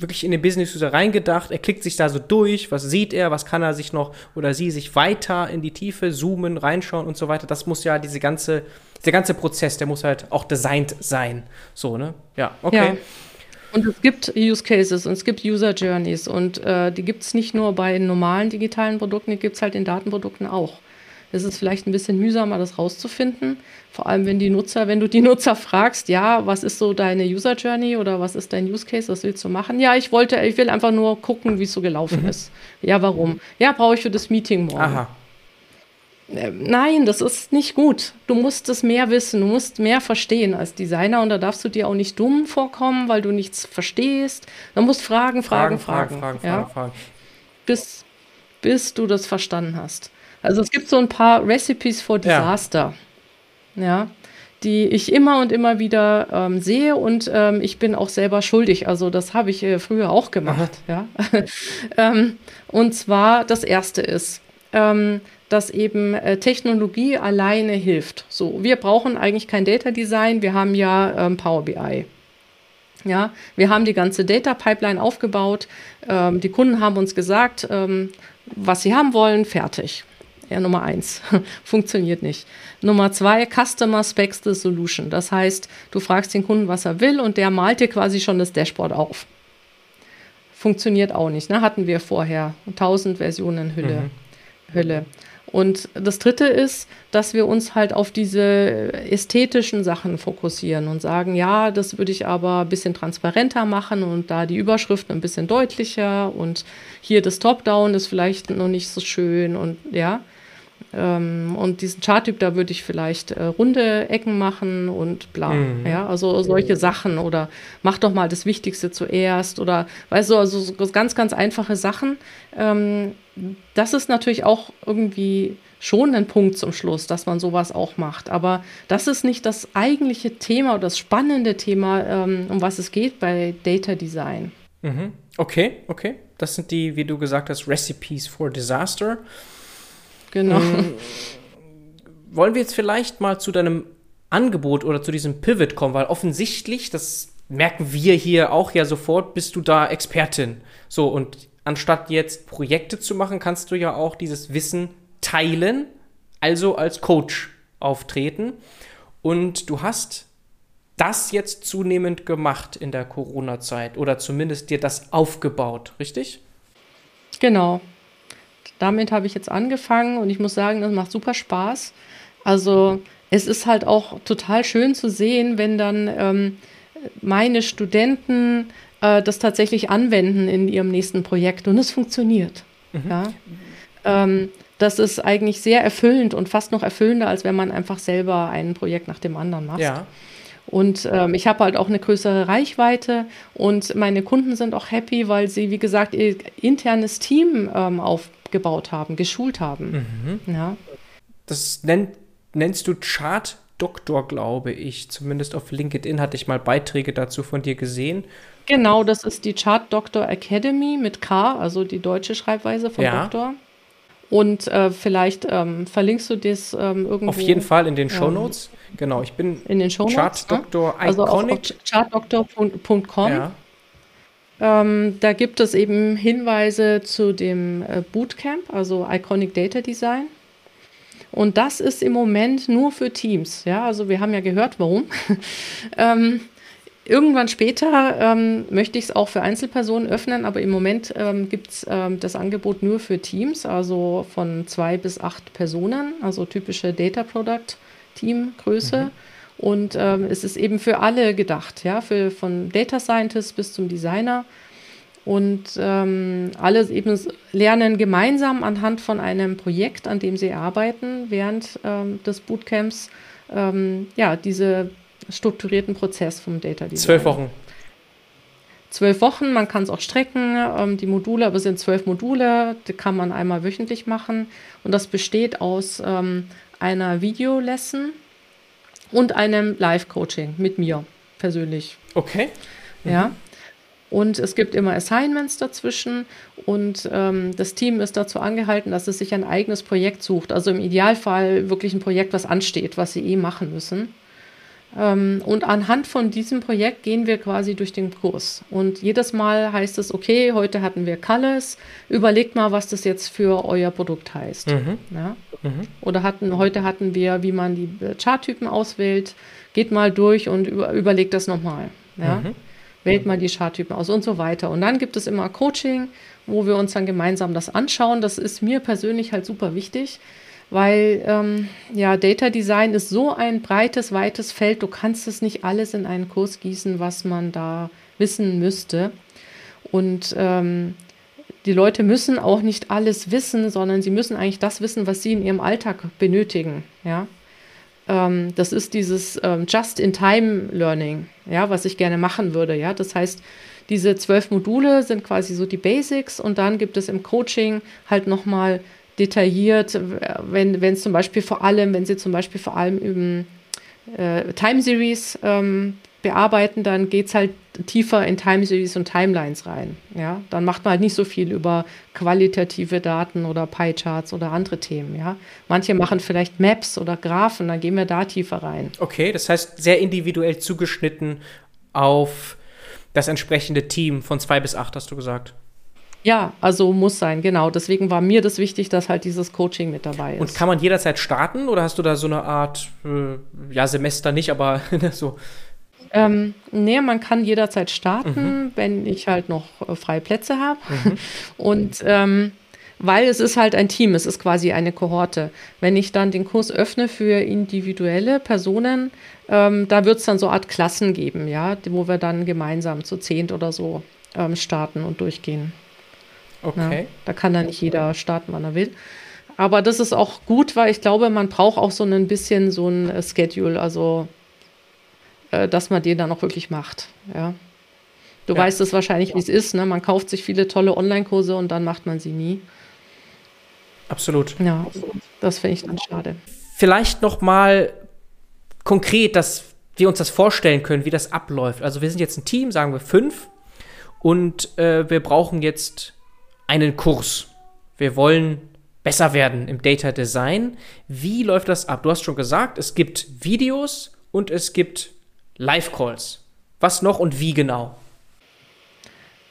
wirklich in den Business User reingedacht. Er klickt sich da so durch, was sieht er, was kann er sich noch oder sie sich weiter in die Tiefe zoomen, reinschauen und so weiter. Das muss ja diese ganze, der ganze Prozess, der muss halt auch designt sein. So, ne? Ja, okay. Ja. Und es gibt Use Cases und es gibt User Journeys und äh, die gibt es nicht nur bei normalen digitalen Produkten, die gibt es halt in Datenprodukten auch. Es ist vielleicht ein bisschen mühsamer, das rauszufinden. Vor allem, wenn die Nutzer, wenn du die Nutzer fragst, ja, was ist so deine User Journey oder was ist dein Use Case, was willst du machen? Ja, ich wollte, ich will einfach nur gucken, wie es so gelaufen mhm. ist. Ja, warum? Ja, brauche ich für das Meeting morgen. Aha. Äh, nein, das ist nicht gut. Du musst es mehr wissen, du musst mehr verstehen als Designer und da darfst du dir auch nicht dumm vorkommen, weil du nichts verstehst. Du musst fragen, fragen, fragen. Fragen, fragen, fragen, ja? fragen. Bis, bis du das verstanden hast. Also es gibt so ein paar Recipes for Disaster, ja, ja die ich immer und immer wieder ähm, sehe und ähm, ich bin auch selber schuldig. Also das habe ich äh, früher auch gemacht. Ja. ähm, und zwar das erste ist, ähm, dass eben äh, Technologie alleine hilft. So, wir brauchen eigentlich kein Data Design, wir haben ja ähm, Power BI. Ja, wir haben die ganze Data Pipeline aufgebaut. Ähm, die Kunden haben uns gesagt, was sie haben wollen, fertig. Ja, Nummer eins. Funktioniert nicht. Nummer zwei, Customer Specs the Solution. Das heißt, du fragst den Kunden, was er will und der malt dir quasi schon das Dashboard auf. Funktioniert auch nicht. Ne? Hatten wir vorher. 1000 Versionen Hülle. Mhm. Hülle. Und das Dritte ist, dass wir uns halt auf diese ästhetischen Sachen fokussieren und sagen, ja, das würde ich aber ein bisschen transparenter machen und da die Überschriften ein bisschen deutlicher und hier das Top-Down ist vielleicht noch nicht so schön und ja. Ähm, und diesen Charttyp, da würde ich vielleicht äh, runde Ecken machen und bla. Mhm. Ja, also solche Sachen oder mach doch mal das Wichtigste zuerst oder weißt du, also so ganz, ganz einfache Sachen. Ähm, das ist natürlich auch irgendwie schon ein Punkt zum Schluss, dass man sowas auch macht. Aber das ist nicht das eigentliche Thema oder das spannende Thema, ähm, um was es geht bei Data Design. Mhm. Okay, okay. Das sind die, wie du gesagt hast, Recipes for Disaster. Genau. Ähm, wollen wir jetzt vielleicht mal zu deinem Angebot oder zu diesem Pivot kommen, weil offensichtlich, das merken wir hier auch ja sofort, bist du da Expertin. So, und anstatt jetzt Projekte zu machen, kannst du ja auch dieses Wissen teilen, also als Coach auftreten. Und du hast das jetzt zunehmend gemacht in der Corona-Zeit oder zumindest dir das aufgebaut, richtig? Genau, damit habe ich jetzt angefangen und ich muss sagen, das macht super Spaß. Also es ist halt auch total schön zu sehen, wenn dann ähm, meine Studenten äh, das tatsächlich anwenden in ihrem nächsten Projekt und es funktioniert. Mhm. Ja? Ähm, das ist eigentlich sehr erfüllend und fast noch erfüllender, als wenn man einfach selber ein Projekt nach dem anderen macht. Ja. Und ähm, ich habe halt auch eine größere Reichweite und meine Kunden sind auch happy, weil sie, wie gesagt, ihr internes Team ähm, auf, gebaut haben, geschult haben. Mhm. Ja. Das nennt, nennst du Chart Doktor, glaube ich. Zumindest auf LinkedIn hatte ich mal Beiträge dazu von dir gesehen. Genau, das ist die Chart Doctor Academy mit K, also die deutsche Schreibweise von ja. Doktor. Und äh, vielleicht ähm, verlinkst du das ähm, irgendwo. Auf jeden Fall in den Show Notes. Ähm, genau, ich bin in den Show Notes. Ne? Also auf, auf chartdoktor.com. Ja. Da gibt es eben Hinweise zu dem äh, Bootcamp, also Iconic Data Design. Und das ist im Moment nur für Teams. Ja, also wir haben ja gehört, warum. ähm, irgendwann später ähm, möchte ich es auch für Einzelpersonen öffnen, aber im Moment ähm, gibt es ähm, das Angebot nur für Teams, also von zwei bis acht Personen, also typische Data Product Teamgröße. Mhm. Und ähm, es ist eben für alle gedacht, ja, für, von Data Scientist bis zum Designer. Und ähm, alle eben lernen gemeinsam anhand von einem Projekt, an dem sie arbeiten, während ähm, des Bootcamps, ja, diese strukturierten Prozess vom Data Design. Zwölf Wochen. Zwölf Wochen, man kann es auch strecken, ähm, die Module, aber es sind zwölf Module, die kann man einmal wöchentlich machen. Und das besteht aus ähm, einer Videolesson und einem Live-Coaching mit mir persönlich. Okay. Mhm. Ja. Und es gibt immer Assignments dazwischen und ähm, das Team ist dazu angehalten, dass es sich ein eigenes Projekt sucht. Also im Idealfall wirklich ein Projekt, was ansteht, was sie eh machen müssen. Ähm, und anhand von diesem Projekt gehen wir quasi durch den Kurs. Und jedes Mal heißt es, okay, heute hatten wir Colors, überlegt mal, was das jetzt für euer Produkt heißt. Mhm. Ja? Mhm. Oder hatten, heute hatten wir, wie man die Charttypen auswählt, geht mal durch und über, überlegt das nochmal. Ja? Mhm. Wählt mal die Charttypen aus und so weiter. Und dann gibt es immer Coaching, wo wir uns dann gemeinsam das anschauen. Das ist mir persönlich halt super wichtig weil ähm, ja, Data Design ist so ein breites, weites Feld, du kannst es nicht alles in einen Kurs gießen, was man da wissen müsste. Und ähm, die Leute müssen auch nicht alles wissen, sondern sie müssen eigentlich das wissen, was sie in ihrem Alltag benötigen. Ja? Ähm, das ist dieses ähm, Just-in-Time-Learning, ja, was ich gerne machen würde. Ja? Das heißt, diese zwölf Module sind quasi so die Basics und dann gibt es im Coaching halt nochmal detailliert, wenn es zum Beispiel vor allem, wenn Sie zum Beispiel vor allem über äh, Time Series ähm, bearbeiten, dann geht es halt tiefer in Time Series und Timelines rein. Ja? Dann macht man halt nicht so viel über qualitative Daten oder Pie-Charts oder andere Themen. Ja? Manche machen vielleicht Maps oder Graphen, dann gehen wir da tiefer rein. Okay, das heißt sehr individuell zugeschnitten auf das entsprechende Team von zwei bis acht, hast du gesagt. Ja, also muss sein, genau. Deswegen war mir das wichtig, dass halt dieses Coaching mit dabei ist. Und kann man jederzeit starten oder hast du da so eine Art, äh, ja, Semester nicht, aber so? Ähm, nee, man kann jederzeit starten, mhm. wenn ich halt noch äh, freie Plätze habe. Mhm. Und ähm, weil es ist halt ein Team, es ist quasi eine Kohorte. Wenn ich dann den Kurs öffne für individuelle Personen, ähm, da wird es dann so eine Art Klassen geben, ja, wo wir dann gemeinsam zu zehnt oder so ähm, starten und durchgehen. Okay. Ja, da kann dann nicht jeder starten, wann er will. Aber das ist auch gut, weil ich glaube, man braucht auch so ein bisschen so ein äh, Schedule, also äh, dass man den dann auch wirklich macht. Ja. Du ja. weißt es wahrscheinlich, wie es ist. Ne? Man kauft sich viele tolle Online-Kurse und dann macht man sie nie. Absolut. Ja, das finde ich dann schade. Vielleicht noch mal konkret, dass wir uns das vorstellen können, wie das abläuft. Also wir sind jetzt ein Team, sagen wir fünf, und äh, wir brauchen jetzt einen Kurs. Wir wollen besser werden im Data Design. Wie läuft das ab? Du hast schon gesagt, es gibt Videos und es gibt Live-Calls. Was noch und wie genau?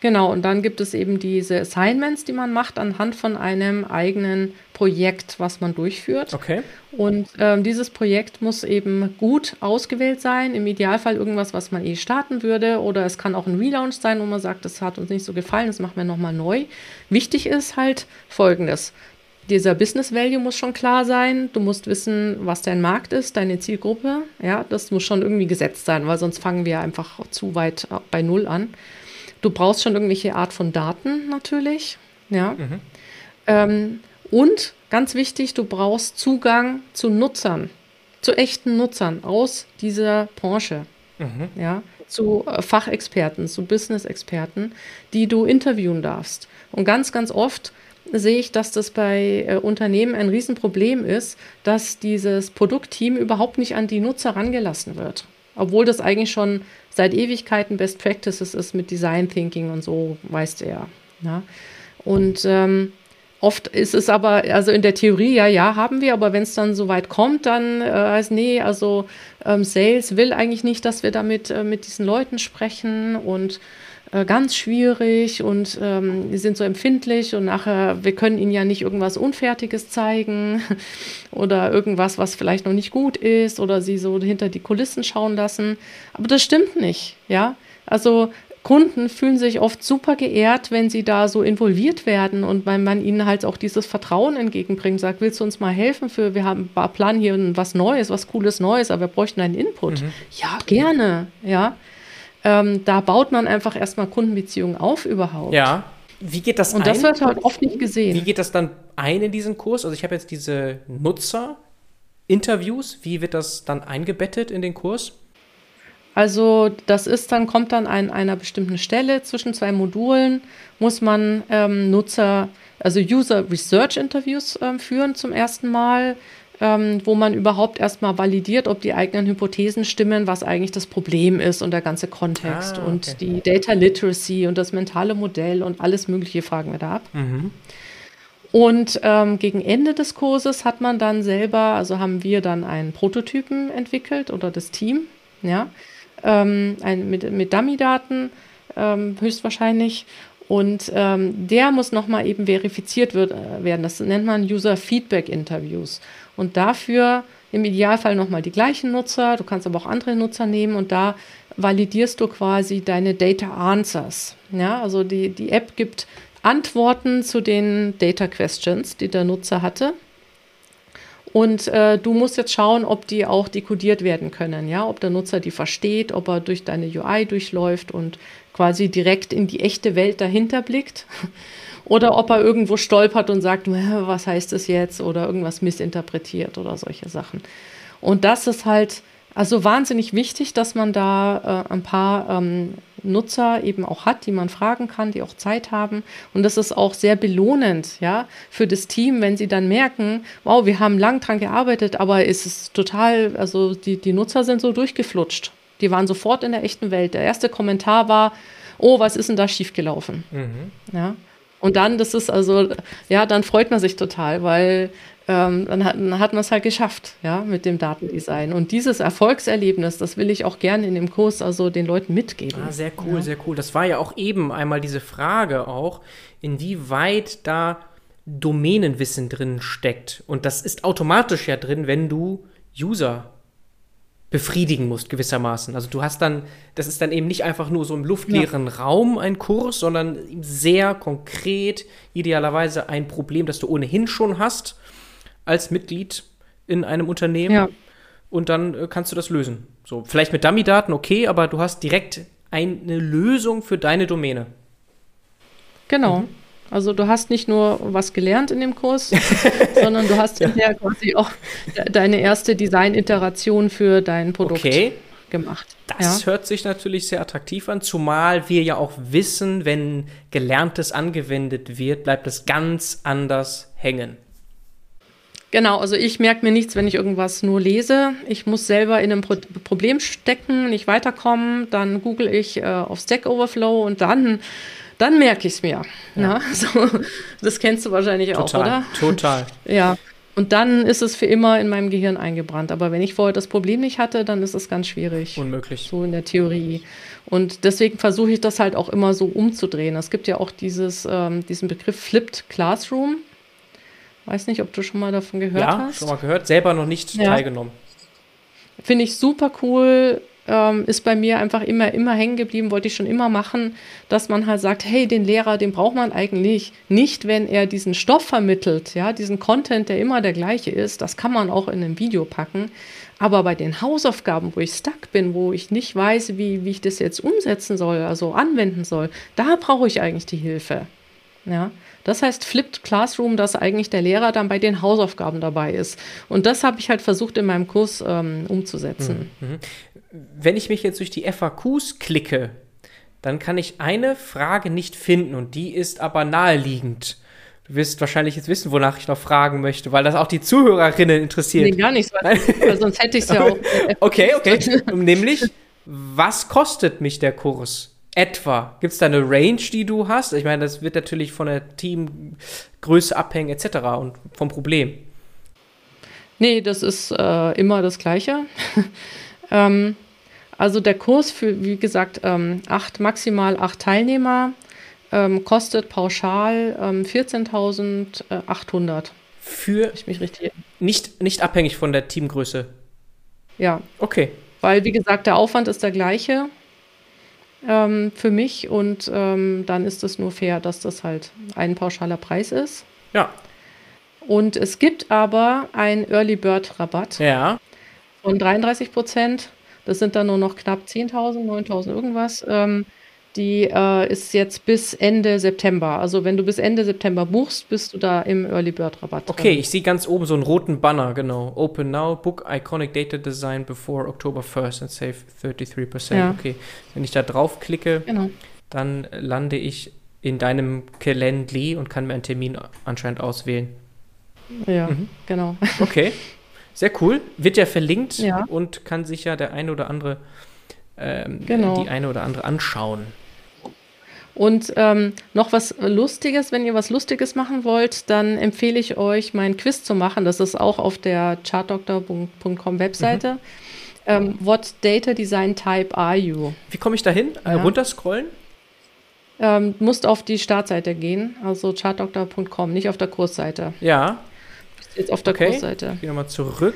Genau, und dann gibt es eben diese Assignments, die man macht anhand von einem eigenen Projekt, was man durchführt. Okay. Und ähm, dieses Projekt muss eben gut ausgewählt sein. Im Idealfall irgendwas, was man eh starten würde. Oder es kann auch ein Relaunch sein, wo man sagt, das hat uns nicht so gefallen, das machen wir nochmal neu. Wichtig ist halt Folgendes. Dieser Business Value muss schon klar sein. Du musst wissen, was dein Markt ist, deine Zielgruppe. Ja, das muss schon irgendwie gesetzt sein, weil sonst fangen wir einfach zu weit bei Null an. Du brauchst schon irgendwelche Art von Daten natürlich. Ja. Mhm. Ähm, und ganz wichtig, du brauchst Zugang zu Nutzern, zu echten Nutzern aus dieser Branche. Mhm. Ja, zu äh, Fachexperten, zu Business-Experten, die du interviewen darfst. Und ganz, ganz oft sehe ich, dass das bei äh, Unternehmen ein Riesenproblem ist, dass dieses Produktteam überhaupt nicht an die Nutzer rangelassen wird. Obwohl das eigentlich schon seit Ewigkeiten Best Practices ist mit Design Thinking und so, weißt du ja. ja? Und ähm, oft ist es aber, also in der Theorie, ja, ja, haben wir, aber wenn es dann so weit kommt, dann äh, heißt, nee, also ähm, Sales will eigentlich nicht, dass wir damit äh, mit diesen Leuten sprechen und äh, ganz schwierig und ähm, die sind so empfindlich und nachher, wir können ihnen ja nicht irgendwas Unfertiges zeigen oder irgendwas, was vielleicht noch nicht gut ist oder sie so hinter die Kulissen schauen lassen. Aber das stimmt nicht, ja. Also Kunden fühlen sich oft super geehrt, wenn sie da so involviert werden und weil man ihnen halt auch dieses Vertrauen entgegenbringt, sagt, willst du uns mal helfen für, wir haben planen hier was Neues, was Cooles Neues, aber wir bräuchten einen Input. Mhm. Ja, gerne, ja. Ähm, da baut man einfach erstmal Kundenbeziehungen auf überhaupt. Ja. Wie geht das Und ein? das wird halt oft nicht gesehen. Wie geht das dann ein in diesen Kurs? Also ich habe jetzt diese Nutzer-Interviews. Wie wird das dann eingebettet in den Kurs? Also das ist dann, kommt dann an einer bestimmten Stelle zwischen zwei Modulen, muss man ähm, Nutzer, also User Research Interviews ähm, führen zum ersten Mal, ähm, wo man überhaupt erstmal validiert, ob die eigenen Hypothesen stimmen, was eigentlich das Problem ist und der ganze Kontext ah, okay. und die Data Literacy und das mentale Modell und alles Mögliche fragen wir da ab. Mhm. Und ähm, gegen Ende des Kurses hat man dann selber, also haben wir dann einen Prototypen entwickelt oder das Team, ja, ähm, ein, mit, mit Dummy-Daten ähm, höchstwahrscheinlich. Und ähm, der muss nochmal eben verifiziert wird, äh, werden. Das nennt man User Feedback Interviews. Und dafür im Idealfall nochmal die gleichen Nutzer. Du kannst aber auch andere Nutzer nehmen und da validierst du quasi deine Data Answers. Ja, also die, die App gibt Antworten zu den Data Questions, die der Nutzer hatte. Und äh, du musst jetzt schauen, ob die auch dekodiert werden können, ja, ob der Nutzer die versteht, ob er durch deine UI durchläuft und quasi direkt in die echte Welt dahinter blickt. Oder ob er irgendwo stolpert und sagt, was heißt das jetzt? Oder irgendwas missinterpretiert oder solche Sachen. Und das ist halt also wahnsinnig wichtig, dass man da äh, ein paar ähm, Nutzer eben auch hat, die man fragen kann, die auch Zeit haben. Und das ist auch sehr belohnend, ja, für das Team, wenn sie dann merken, wow, wir haben lang dran gearbeitet, aber es ist total, also die, die Nutzer sind so durchgeflutscht. Die waren sofort in der echten Welt. Der erste Kommentar war, oh, was ist denn da schiefgelaufen? Mhm. Ja. Und dann, das ist also, ja, dann freut man sich total, weil ähm, dann hat, dann hat man es halt geschafft, ja, mit dem Datendesign. Und dieses Erfolgserlebnis, das will ich auch gerne in dem Kurs also den Leuten mitgeben. Ah, sehr cool, ja. sehr cool. Das war ja auch eben einmal diese Frage auch, inwieweit da Domänenwissen drin steckt. Und das ist automatisch ja drin, wenn du User befriedigen musst, gewissermaßen. Also du hast dann, das ist dann eben nicht einfach nur so im luftleeren ja. Raum ein Kurs, sondern sehr konkret, idealerweise ein Problem, das du ohnehin schon hast als Mitglied in einem Unternehmen. Ja. Und dann äh, kannst du das lösen. So, vielleicht mit Dummy-Daten, okay, aber du hast direkt eine Lösung für deine Domäne. Genau. Mhm. Also du hast nicht nur was gelernt in dem Kurs, sondern du hast ja. quasi auch deine erste Design-Iteration für dein Produkt okay. gemacht. Das ja. hört sich natürlich sehr attraktiv an, zumal wir ja auch wissen, wenn Gelerntes angewendet wird, bleibt es ganz anders hängen. Genau, also ich merke mir nichts, wenn ich irgendwas nur lese. Ich muss selber in einem Pro Problem stecken, nicht weiterkommen. Dann google ich äh, auf Stack Overflow und dann dann merke ich es mir. Ja. So, das kennst du wahrscheinlich total, auch, oder? Total. Ja. Und dann ist es für immer in meinem Gehirn eingebrannt. Aber wenn ich vorher das Problem nicht hatte, dann ist es ganz schwierig. Unmöglich. So in der Theorie. Und deswegen versuche ich das halt auch immer so umzudrehen. Es gibt ja auch dieses, ähm, diesen Begriff Flipped Classroom. Weiß nicht, ob du schon mal davon gehört ja, hast. Ja, schon mal gehört, selber noch nicht ja. teilgenommen. Finde ich super cool ähm, ist bei mir einfach immer, immer hängen geblieben, wollte ich schon immer machen, dass man halt sagt, hey, den Lehrer, den braucht man eigentlich nicht, wenn er diesen Stoff vermittelt, ja, diesen Content, der immer der gleiche ist, das kann man auch in einem Video packen. Aber bei den Hausaufgaben, wo ich stuck bin, wo ich nicht weiß, wie, wie ich das jetzt umsetzen soll, also anwenden soll, da brauche ich eigentlich die Hilfe. Ja, das heißt Flipped Classroom, dass eigentlich der Lehrer dann bei den Hausaufgaben dabei ist. Und das habe ich halt versucht in meinem Kurs ähm, umzusetzen. Mhm. mhm wenn ich mich jetzt durch die FAQs klicke, dann kann ich eine Frage nicht finden und die ist aber naheliegend. Du wirst wahrscheinlich jetzt wissen, wonach ich noch fragen möchte, weil das auch die Zuhörerinnen interessiert. Nee, gar nicht, weil, weil sonst hätte ich es ja auch. okay, okay. Nämlich, was kostet mich der Kurs? Etwa. Gibt es da eine Range, die du hast? Ich meine, das wird natürlich von der Teamgröße abhängen, etc. und vom Problem. Nee, das ist äh, immer das Gleiche. ähm, also der Kurs für, wie gesagt, ähm, acht, maximal acht Teilnehmer ähm, kostet pauschal ähm, 14.800. Für ich mich richtig nicht, nicht abhängig von der Teamgröße. Ja. Okay. Weil, wie gesagt, der Aufwand ist der gleiche ähm, für mich und ähm, dann ist es nur fair, dass das halt ein pauschaler Preis ist. Ja. Und es gibt aber einen Early Bird Rabatt ja. von 33 Prozent das sind dann nur noch knapp 10.000, 9.000 irgendwas. Ähm, die äh, ist jetzt bis Ende September. Also wenn du bis Ende September buchst, bist du da im Early Bird Rabatt. Okay, drin. ich sehe ganz oben so einen roten Banner, genau. Open now, book iconic data design before October 1st and save 33%. Ja. Okay, wenn ich da draufklicke, genau. dann lande ich in deinem Calendly und kann mir einen Termin anscheinend auswählen. Ja, mhm. genau. Okay, sehr cool. Wird ja verlinkt ja. und kann sich ja der eine oder andere ähm, genau. die eine oder andere anschauen. Und ähm, noch was Lustiges, wenn ihr was Lustiges machen wollt, dann empfehle ich euch, mein Quiz zu machen. Das ist auch auf der chartdoctor.com Webseite. Mhm. Ähm, what Data Design Type are you? Wie komme ich da hin? Äh, ja. runterscrollen? Ähm, musst auf die Startseite gehen, also chartdoctor.com, nicht auf der Kursseite. Ja. Jetzt auf der okay. Kursseite. Gehen wir mal zurück.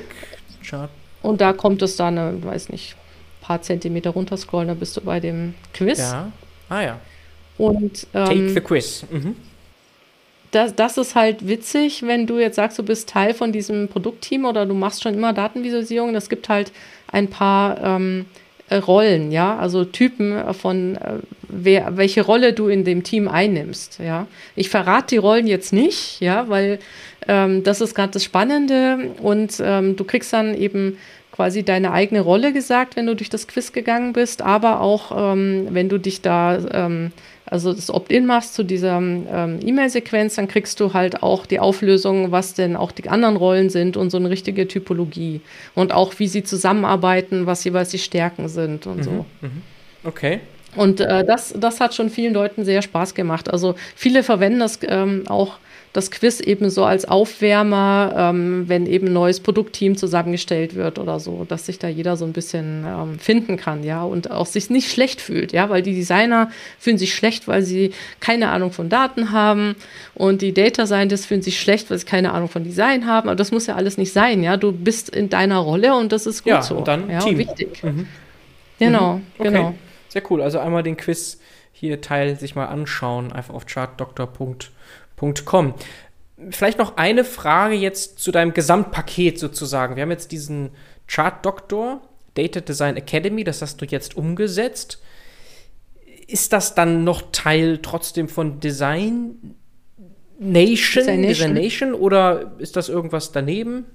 Chart. Und da kommt es dann, weiß nicht, paar Zentimeter runterscrollen, dann bist du bei dem Quiz. Ja. Ah ja. Und, ähm, Take the quiz. Mhm. Das, das ist halt witzig, wenn du jetzt sagst, du bist Teil von diesem Produktteam oder du machst schon immer Datenvisualisierung. Es gibt halt ein paar ähm, äh, Rollen, ja, also Typen von äh, wer, welche Rolle du in dem Team einnimmst, ja. Ich verrate die Rollen jetzt nicht, ja, weil ähm, das ist gerade das Spannende und ähm, du kriegst dann eben quasi deine eigene Rolle gesagt, wenn du durch das Quiz gegangen bist, aber auch ähm, wenn du dich da, ähm, also das Opt-in machst zu dieser ähm, E-Mail-Sequenz, dann kriegst du halt auch die Auflösung, was denn auch die anderen Rollen sind und so eine richtige Typologie und auch wie sie zusammenarbeiten, was jeweils die Stärken sind und mhm, so. Mhm. Okay. Und äh, das, das hat schon vielen Leuten sehr Spaß gemacht. Also viele verwenden das ähm, auch das Quiz eben so als Aufwärmer, ähm, wenn eben ein neues Produktteam zusammengestellt wird oder so, dass sich da jeder so ein bisschen ähm, finden kann, ja, und auch sich nicht schlecht fühlt, ja, weil die Designer fühlen sich schlecht, weil sie keine Ahnung von Daten haben und die Data Scientists fühlen sich schlecht, weil sie keine Ahnung von Design haben, aber das muss ja alles nicht sein, ja, du bist in deiner Rolle und das ist gut ja, so. Und dann ja, Team. wichtig. Mhm. Genau, mhm. okay. genau. Sehr cool. Also einmal den Quiz hier Teil sich mal anschauen, einfach auf chartdoktor.com Com. Vielleicht noch eine Frage jetzt zu deinem Gesamtpaket sozusagen. Wir haben jetzt diesen Chart Doctor, Data Design Academy, das hast du jetzt umgesetzt. Ist das dann noch Teil trotzdem von Design Nation, Design Nation, Nation oder ist das irgendwas daneben?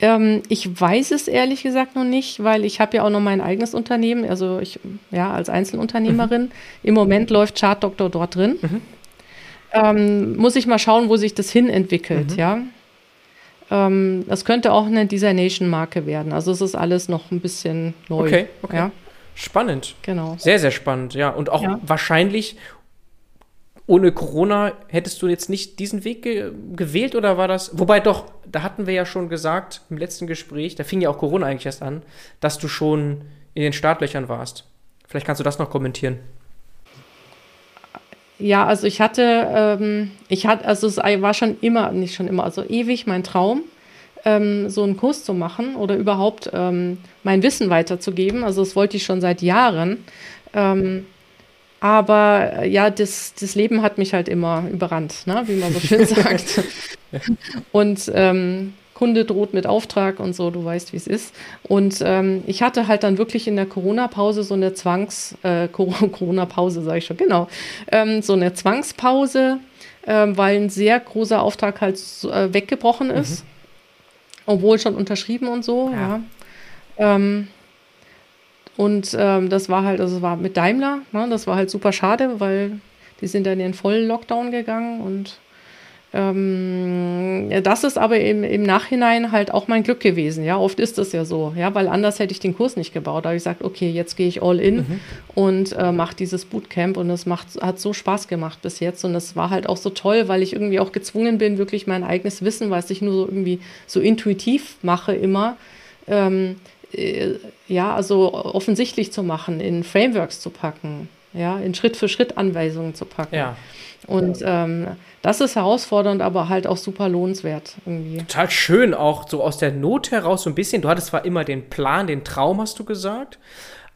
Ähm, ich weiß es ehrlich gesagt noch nicht, weil ich habe ja auch noch mein eigenes Unternehmen, also ich ja als Einzelunternehmerin. Mhm. Im Moment läuft Chart Doctor dort drin. Mhm ähm, muss ich mal schauen, wo sich das hin entwickelt, mhm. ja. Ähm, das könnte auch eine Designation-Marke werden. Also es ist alles noch ein bisschen neu. Okay, okay. Ja? Spannend. Genau. Sehr, sehr spannend, ja. Und auch ja. wahrscheinlich ohne Corona hättest du jetzt nicht diesen Weg ge gewählt oder war das? Wobei doch, da hatten wir ja schon gesagt im letzten Gespräch, da fing ja auch Corona eigentlich erst an, dass du schon in den Startlöchern warst. Vielleicht kannst du das noch kommentieren. Ja, also ich hatte, ähm, ich hatte, also es war schon immer, nicht schon immer, also ewig mein Traum, ähm, so einen Kurs zu machen oder überhaupt ähm, mein Wissen weiterzugeben. Also das wollte ich schon seit Jahren. Ähm, aber äh, ja, das, das Leben hat mich halt immer überrannt, ne? wie man so schön sagt. Und ähm, Kunde droht mit Auftrag und so, du weißt, wie es ist. Und ähm, ich hatte halt dann wirklich in der Corona-Pause so eine Zwangs-, äh, Corona-Pause, sage ich schon, genau, ähm, so eine Zwangspause, ähm, weil ein sehr großer Auftrag halt äh, weggebrochen mhm. ist, mhm. obwohl schon unterschrieben und so, ja. ja. Ähm, und ähm, das war halt, also es war mit Daimler, ne, das war halt super schade, weil die sind dann in den vollen Lockdown gegangen und ähm, das ist aber im, im Nachhinein halt auch mein Glück gewesen. Ja, oft ist das ja so, ja, weil anders hätte ich den Kurs nicht gebaut. Da habe ich gesagt, okay, jetzt gehe ich all in mhm. und äh, mache dieses Bootcamp und es macht, hat so Spaß gemacht bis jetzt und es war halt auch so toll, weil ich irgendwie auch gezwungen bin, wirklich mein eigenes Wissen, was ich nur so irgendwie so intuitiv mache immer, ähm, äh, ja, also offensichtlich zu machen, in Frameworks zu packen, ja, in Schritt-für-Schritt-Anweisungen zu packen. Ja. Und ähm, das ist herausfordernd, aber halt auch super lohnenswert irgendwie. Total schön, auch so aus der Not heraus so ein bisschen. Du hattest zwar immer den Plan, den Traum, hast du gesagt,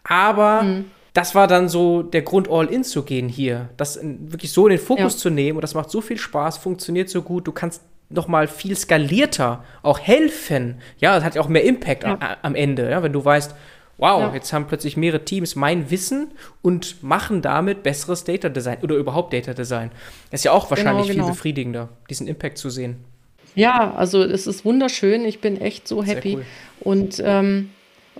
aber mhm. das war dann so der Grund, all in zu gehen hier. Das wirklich so in den Fokus ja. zu nehmen und das macht so viel Spaß, funktioniert so gut. Du kannst noch mal viel skalierter auch helfen. Ja, das hat ja auch mehr Impact ja. am Ende, ja, wenn du weißt, wow, ja. jetzt haben plötzlich mehrere Teams mein Wissen und machen damit besseres Data Design oder überhaupt Data Design. Das ist ja auch wahrscheinlich genau, genau. viel befriedigender, diesen Impact zu sehen. Ja, also es ist wunderschön. Ich bin echt so happy. Cool. Und ähm,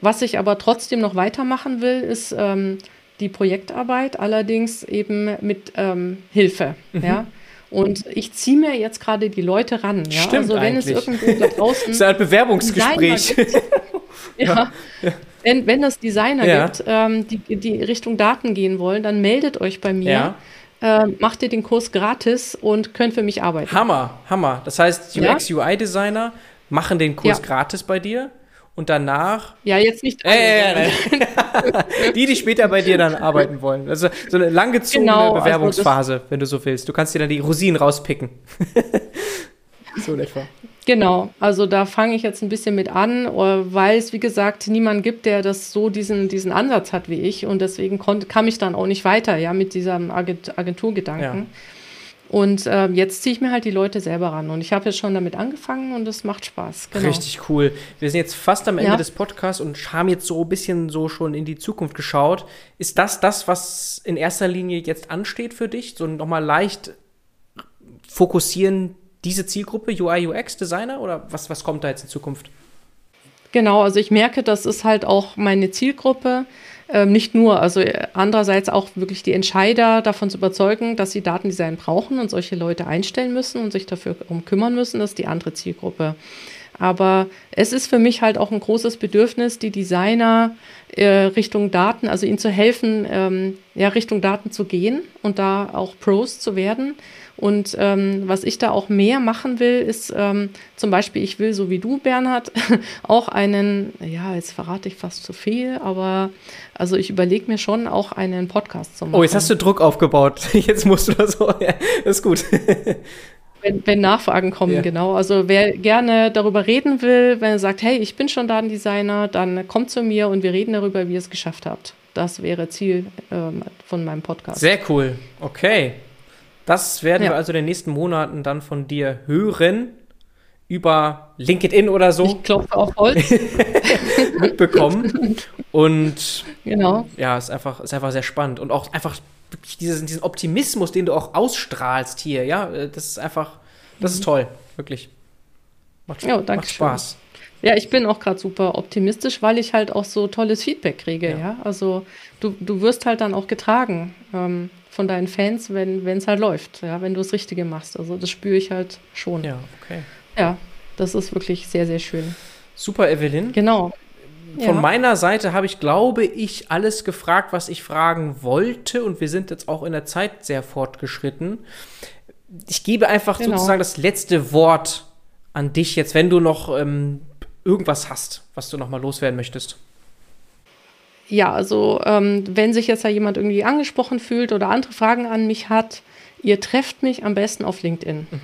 was ich aber trotzdem noch weitermachen will, ist ähm, die Projektarbeit, allerdings eben mit ähm, Hilfe. Mhm. Ja. Und ich ziehe mir jetzt gerade die Leute ran. Ja? Stimmt also wenn eigentlich. es irgendwo da draußen. das ist ein Bewerbungsgespräch. ja. ja. Wenn, wenn es Designer ja. gibt, ähm, die, die Richtung Daten gehen wollen, dann meldet euch bei mir. Ja. Äh, macht ihr den Kurs gratis und könnt für mich arbeiten. Hammer, Hammer. Das heißt, UX, UI-Designer machen den Kurs gratis bei dir und danach. Ja, jetzt nicht. Alle, äh, äh, die, die später bei dir dann arbeiten wollen. Also so eine langgezogene genau, also Bewerbungsphase, also wenn du so willst. Du kannst dir dann die Rosinen rauspicken. so in etwa. Genau, also da fange ich jetzt ein bisschen mit an, weil es, wie gesagt, niemand gibt, der das so diesen, diesen Ansatz hat wie ich. Und deswegen konnte, kam ich dann auch nicht weiter, ja, mit diesem Agenturgedanken. Ja. Und äh, jetzt ziehe ich mir halt die Leute selber ran. Und ich habe jetzt schon damit angefangen und es macht Spaß. Genau. Richtig cool. Wir sind jetzt fast am Ende ja. des Podcasts und haben jetzt so ein bisschen so schon in die Zukunft geschaut. Ist das das, was in erster Linie jetzt ansteht für dich? So nochmal leicht fokussieren, diese Zielgruppe, UI, UX, Designer? Oder was, was kommt da jetzt in Zukunft? Genau, also ich merke, das ist halt auch meine Zielgruppe. Ähm, nicht nur, also andererseits auch wirklich die Entscheider davon zu überzeugen, dass sie Datendesign brauchen und solche Leute einstellen müssen und sich dafür um kümmern müssen, das ist die andere Zielgruppe. Aber es ist für mich halt auch ein großes Bedürfnis, die Designer äh, Richtung Daten, also ihnen zu helfen, ähm, ja, Richtung Daten zu gehen und da auch Pros zu werden. Und ähm, was ich da auch mehr machen will, ist ähm, zum Beispiel, ich will, so wie du, Bernhard, auch einen, ja, jetzt verrate ich fast zu viel, aber also ich überlege mir schon auch einen Podcast zu machen. Oh, jetzt hast du Druck aufgebaut. Jetzt musst du das so. Ja, das ist gut. Wenn, wenn, Nachfragen kommen, ja. genau. Also wer gerne darüber reden will, wenn er sagt, hey, ich bin schon Datendesigner, dann kommt zu mir und wir reden darüber, wie ihr es geschafft habt. Das wäre Ziel ähm, von meinem Podcast. Sehr cool. Okay. Das werden ja. wir also in den nächsten Monaten dann von dir hören über LinkedIn oder so. Ich klopfe auf Holz. mitbekommen. Und genau. ja, ist einfach, ist einfach sehr spannend. Und auch einfach wirklich diesen, diesen Optimismus, den du auch ausstrahlst hier, ja, äh, das ist einfach, das ist mhm. toll, wirklich. Macht, ja, danke macht Spaß. Ja, ich bin auch gerade super optimistisch, weil ich halt auch so tolles Feedback kriege, ja. ja? Also du, du wirst halt dann auch getragen. Ähm, von deinen Fans, wenn es halt läuft, ja, wenn du das Richtige machst. Also das spüre ich halt schon. Ja, okay. Ja, das ist wirklich sehr, sehr schön. Super, Evelyn. Genau. Von ja. meiner Seite habe ich, glaube ich, alles gefragt, was ich fragen wollte. Und wir sind jetzt auch in der Zeit sehr fortgeschritten. Ich gebe einfach genau. sozusagen das letzte Wort an dich jetzt, wenn du noch ähm, irgendwas hast, was du noch mal loswerden möchtest. Ja, also ähm, wenn sich jetzt da jemand irgendwie angesprochen fühlt oder andere Fragen an mich hat, ihr trefft mich am besten auf LinkedIn. Mhm.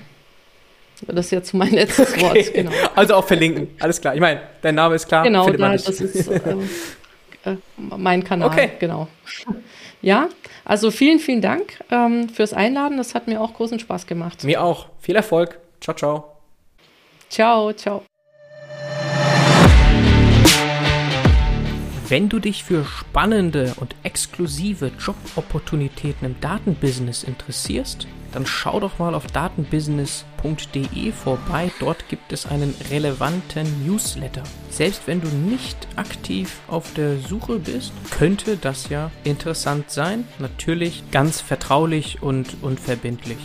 Das ist jetzt mein letztes okay. Wort. Genau. Also auch verlinken, alles klar. Ich meine, dein Name ist klar. Genau, da, das ist äh, äh, mein Kanal. Okay. Genau. Ja, also vielen, vielen Dank ähm, fürs Einladen. Das hat mir auch großen Spaß gemacht. Mir auch. Viel Erfolg. Ciao, ciao. Ciao, ciao. Wenn du dich für spannende und exklusive Jobopportunitäten im Datenbusiness interessierst, dann schau doch mal auf datenbusiness.de vorbei. Dort gibt es einen relevanten Newsletter. Selbst wenn du nicht aktiv auf der Suche bist, könnte das ja interessant sein. Natürlich ganz vertraulich und unverbindlich.